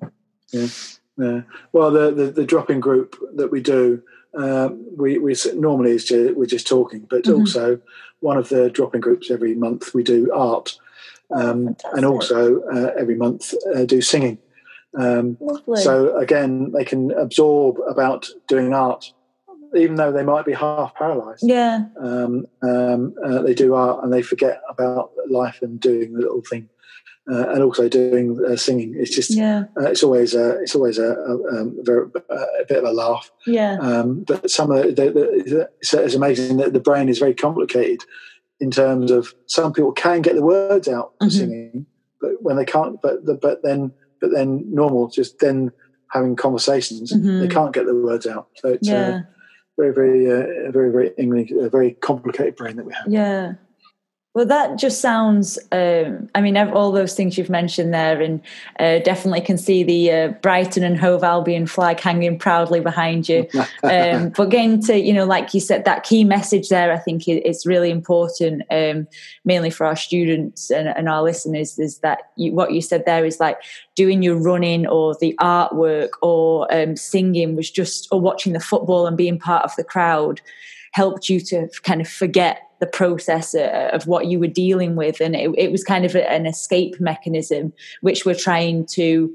Yeah. Well, the, the the drop-in group that we do, um, we we normally is ju- we're just talking, but Mhm. also one of the drop-in groups every month we do art, um, fantastic. and also uh, every month uh, do singing. Um, so again, they can absorb about doing art, even though they might be half paralysed. yeah. Um, um, uh, they do art and they forget about life and doing the little thing, uh, and also doing uh, singing. It's just Yeah. uh, it's always a it's always a, a, um, very, a bit of a laugh. Yeah. Um, but some of the, the, it's, it's amazing that the brain is very complicated in terms of some people can get the words out Mhm. singing, but when they can't, but the, but then but then normal just then having conversations, they Mhm. can't get the words out. So it's Yeah. uh, very very uh, very very English, a very complicated brain that we have. Yeah. Well, that just sounds. Um, I mean, all those things you've mentioned there, and uh, definitely can see the uh, Brighton and Hove Albion flag hanging proudly behind you. Um, but getting to, you know, like you said, that key message there, I think is really important, um, mainly for our students and, and our listeners. Is that you, what you said there is like doing your running or the artwork or um, singing was just or watching the football and being part of the crowd helped you to kind of forget the process uh, of what you were dealing with and it, it was kind of an escape mechanism which we're trying to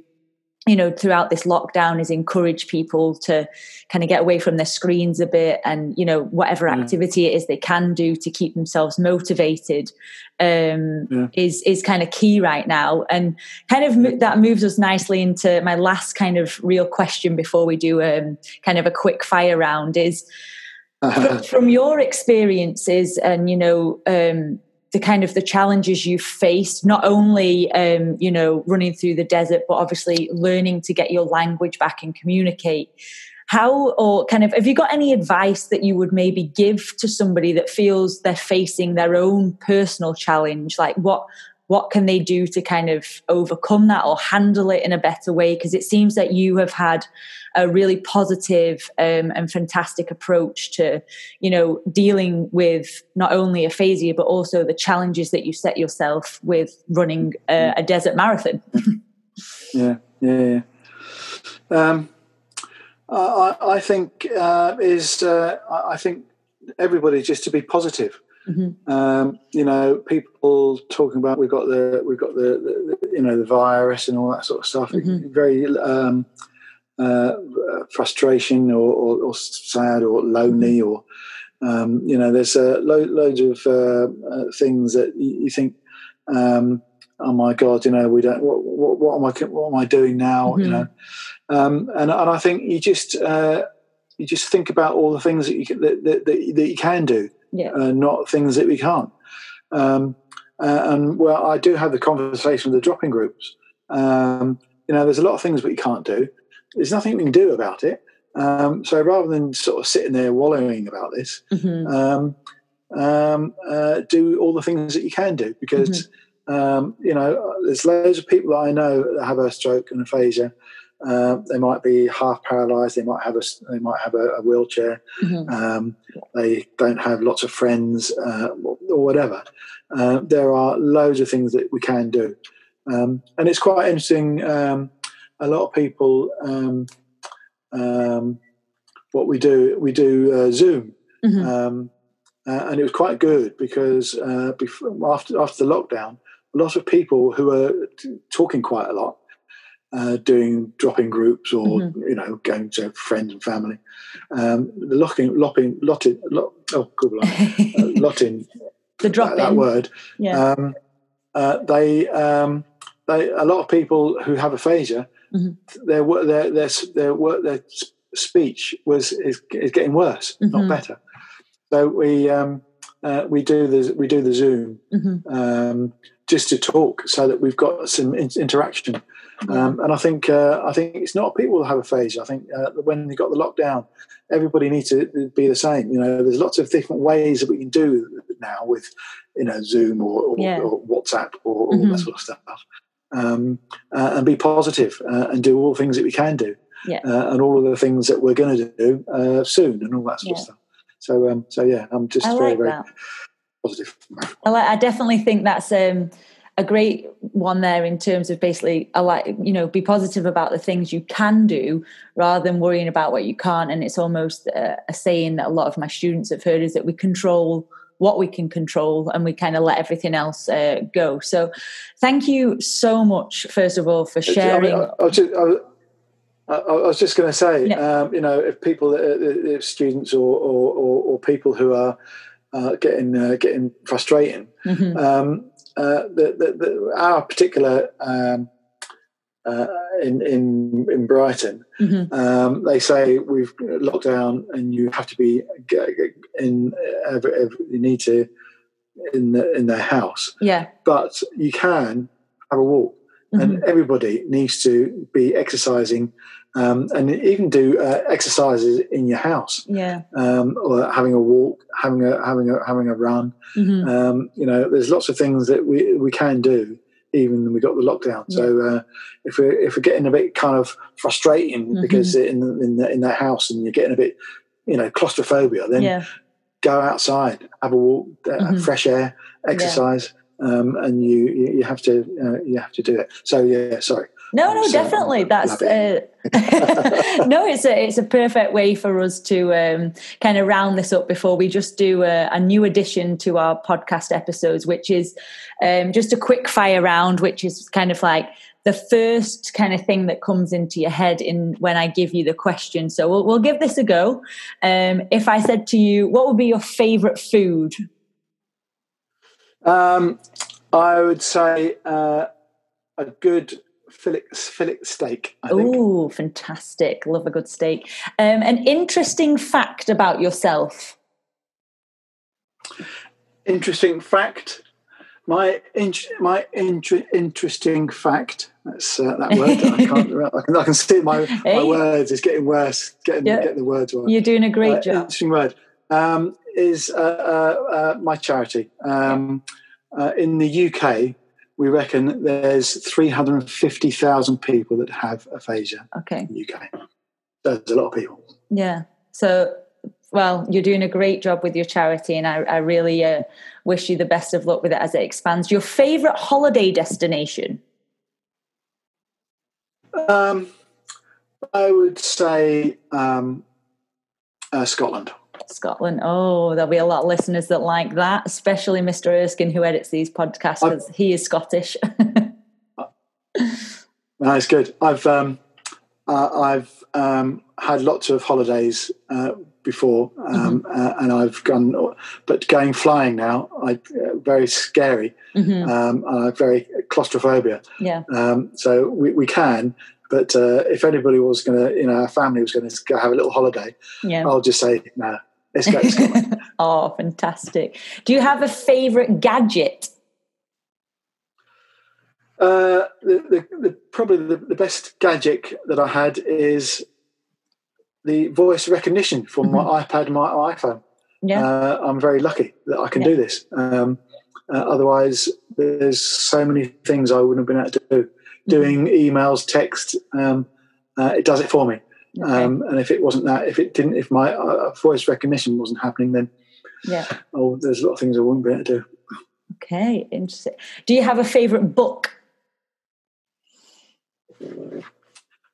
you know throughout this lockdown is encourage people to kind of get away from their screens a bit and you know whatever mm. activity it is they can do to keep themselves motivated um, yeah. is is kind of key right now and kind of that moves us nicely into my last kind of real question before we do um, kind of a quick fire round is from, from, your experiences and you know um, the kind of the challenges you've faced not only um, you know running through the desert but obviously learning to get your language back and communicate how or kind of have you got any advice that you would maybe give to somebody that feels they're facing their own personal challenge? Like what what can they do to kind of overcome that or handle it in a better way? Because it seems that you have had a really positive um, and fantastic approach to you know dealing with not only aphasia but also the challenges that you set yourself with running a, a desert marathon. Yeah yeah, yeah. Um, I, I, think uh, is uh, I think everybody just to be positive Mm-hmm. Um, you know, people talking about we've got the we've got the, the, you know the virus and all that sort of stuff. Mm-hmm. Very um, uh, frustration or, or, or, sad or lonely or um, you know there's uh, lo- loads of uh, uh things that you, you think um, oh my god you know we don't what, what, what am I what am I doing now mm-hmm. you know um, and and I think you just uh, you just think about all the things that you that, that, that you can do yeah. uh, not things that we can't. Um, uh, and well, I do have the conversation with the drop-in groups. Um, you know, there's a lot of things we can't do. There's nothing we can do about it. Um, so rather than sort of sitting there wallowing about this, mm-hmm. um, um, uh, do all the things that you can do because mm-hmm. um, you know there's loads of people that I know that have a stroke and aphasia, uh, they might be half paralyzed. They might have a they might have a, a wheelchair. Mm-hmm. Um, they don't have lots of friends uh, or whatever. Uh, there are loads of things that we can do, um, and it's quite interesting. Um, a lot of people, um, um, what we do, we do uh, Zoom. Mm-hmm. Um, uh, and it was quite good because uh, before, after after the lockdown, a lot of people who were talking quite a lot uh, doing drop-in groups or mm-hmm. you know going to friends and family. Um, the locking, lopping, lotting, lot, oh, good uh, lotting. the drop that, that, word. Yeah. Um, uh, they, um, they, a lot of people who have aphasia, mm-hmm. their their their their their speech was is, is getting worse, mm-hmm. not better. So we um, uh, we do the we do the Zoom mm-hmm. um, just to talk, so that we've got some in- interaction. Um, and I think uh, I think it's not people that have aphasia. I think uh, when they got the lockdown, everybody needs to be the same. You know, there's lots of different ways that we can do now with you know Zoom or, or, yeah. or WhatsApp or all mm-hmm. that sort of stuff, um, uh, and be positive, uh, and do all the things that we can do, yeah. Uh, and all of the things that we're going to do uh, soon, and all that sort yeah. of stuff. So, um, so yeah, I'm just I very, like very positive. I, like, I definitely think that's. Um, a great one there in terms of basically like you know be positive about the things you can do rather than worrying about what you can't. And it's almost a, a saying that a lot of my students have heard is that we control what we can control and we kind of let everything else uh, go. So thank you so much first of all for sharing I, mean, I, I, just, I, was just going to say um, you know if people if students or, or, or, or people who are uh, getting uh, getting frustrating mm-hmm. um, uh, the, the, the, our particular um, uh, in, in in Brighton, mm-hmm. um, they say we've locked down and you have to be in. Every, every, you need to in the, in their house. Yeah, but you can have a walk, mm-hmm. and everybody needs to be exercising um, and even do uh, exercises in your house, Yeah. um, or having a walk, having a having a having a run. Mhm. Um, you know, there's lots of things that we we can do even when we got the lockdown. So uh, if we're if we're getting a bit kind of frustrating Mhm. because in in the, in the house and you're getting a bit you know claustrophobia, then Yeah. go outside, have a walk, uh, Mhm. fresh air, exercise, um, and you you you have to uh, you have to do it. So yeah, sorry. No, no, So, definitely. That's uh, no, it's a it's a perfect way for us to um, kind of round this up before we just do a, a new addition to our podcast episodes, which is um, just a quick fire round, which is kind of like the first kind of thing that comes into your head in when I give you the question. So we'll we'll give this a go. Um, if I said to you, what would be your favorite food? Um, I would say uh, a good fillet fillet steak. Oh, fantastic! Love a good steak. Um, an interesting fact about yourself. Interesting fact. My in, my inter, interesting fact. That's uh, that word. I can't. I can, I can see my, Hey. my words. It's getting worse. Getting Yeah. getting the words right. You're doing a great Uh, job. Interesting word. Um, is uh, uh, uh, my charity. Um, uh, in the UK, we reckon there's 350,000 people that have aphasia Okay. in the UK. There's a lot of people. Yeah. So, well, you're doing a great job with your charity, and I, I really uh, wish you the best of luck with it as it expands. Your favorite holiday destination? Um, I would say um, uh, Scotland. Scotland. Oh, there'll be a lot of listeners that like that, especially Mr. Erskine, who edits these podcasts, because he is Scottish. That's good. I've um, uh, I've um, had lots of holidays uh, before, um, uh, and I've gone, but going flying now, I uh, very scary. Mhm. Um, I've very claustrophobia. Yeah. Um, so we, we can, but uh, if anybody was going to, you know, our family was going to have a little holiday, Yeah. I'll just say no. Let's go to Scotland. oh, fantastic. Do you have a favorite gadget? Uh, the, the, the, probably the, the best gadget that I had is the voice recognition from my iPad my iPhone. Yeah. Uh, I'm very lucky that I can Yeah. do this. Um, uh, otherwise, there's so many things I wouldn't have been able to do. Mm-hmm. Doing emails, text, um, uh, it does it for me. Okay. Um, and if it wasn't that, if it didn't, if my uh, voice recognition wasn't happening, then yeah. oh, there's a lot of things I wouldn't be able to do. Okay. Interesting. Do you have a favorite book?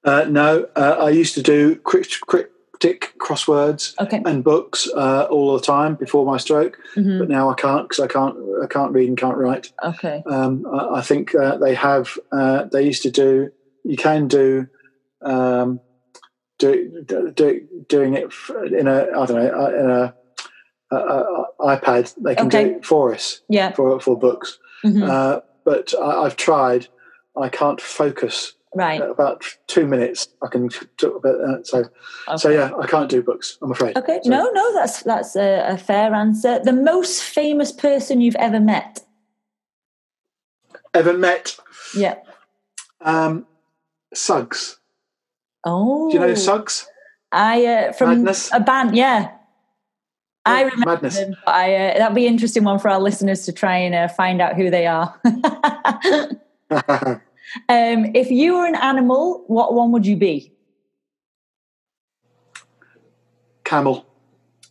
Uh, no, uh, I used to do crypt- cryptic crosswords Okay. and books uh, all the time before my stroke, Mhm. but now I can't because I can't I can't read and can't write. Okay. Um, I, I think uh, they have uh, they used to do you can do um, do, do, do doing it in a I don't know uh, in a, a, a iPad they can Okay. do it for us Yeah. for for books, Mhm. uh, but I, I've tried. I can't focus right. about two minutes. I can talk about that. So, so yeah, I can't do books. I'm afraid. Okay. So, No, no, that's that's a, a fair answer. The most famous person you've ever met? Ever met Yeah. um, Suggs? Oh. Do you know Suggs? I uh, from Madness? a band. Yeah. I remember Madness. them. I uh, that'd be an interesting one for our listeners to try and uh, find out who they are. um, if you were an animal, what one would you be? Camel.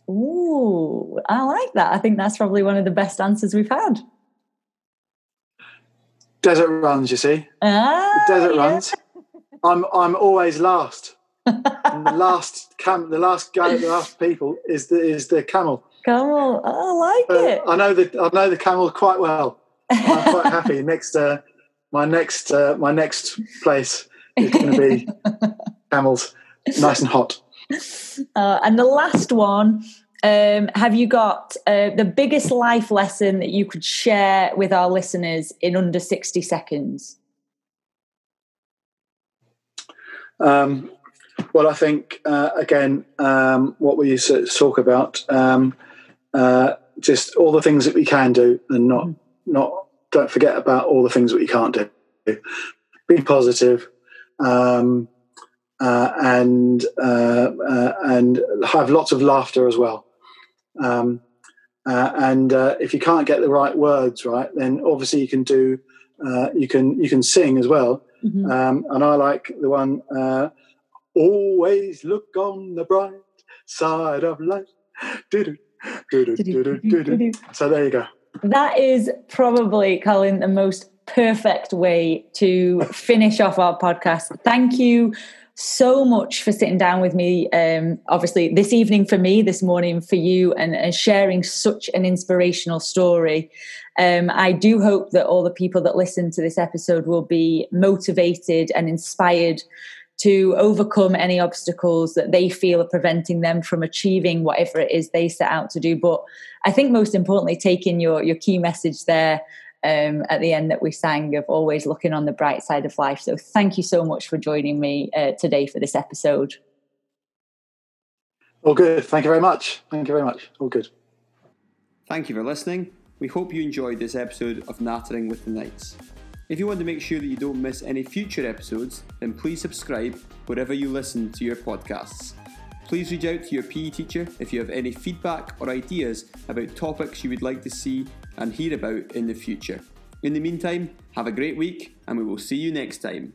Ooh, I like that. I think that's probably one of the best answers we've had. Desert runs. You see, Ah, desert yeah. runs. I'm I'm always last. And the last cam, the last guy, the last people is the is the camel. Come on, I like Uh, it. I know the I know the camel quite well. I'm quite happy. Next, uh, my next uh, my next place is going to be camels, nice and hot. Uh, and the last one, um, have you got uh, the biggest life lesson that you could share with our listeners in under 60 seconds? Um, well, I think uh, again, um, what we used to talk about, um, uh, just all the things that we can do, and not not don't forget about all the things that we can't do. Be positive. Um, uh, and uh, uh, and have lots of laughter as well. Um, uh, and uh, if you can't get the right words right, then obviously you can do you can you can sing as well. Mm-hmm. Um, and I like the one always look on the bright side of life. So there you go. That is probably, Colin, the most perfect way to finish off our podcast. Thank you so much for sitting down with me. Um, obviously, this evening for me, this morning for you, and, and sharing such an inspirational story. Um, I do hope that all the people that listen to this episode will be motivated and inspired to overcome any obstacles that they feel are preventing them from achieving whatever it is they set out to do. But I think most importantly, taking your your key message there um, at the end that we sang of always looking on the bright side of life. So thank you so much for joining me uh, today for this episode. All good. Thank you very much. Thank you very much. All good. Thank you for listening. We hope you enjoyed this episode of Nattering with the Knights. If you want to make sure that you don't miss any future episodes, then please subscribe wherever you listen to your podcasts. Please reach out to your PE teacher if you have any feedback or ideas about topics you would like to see and hear about in the future. In the meantime, have a great week and we will see you next time.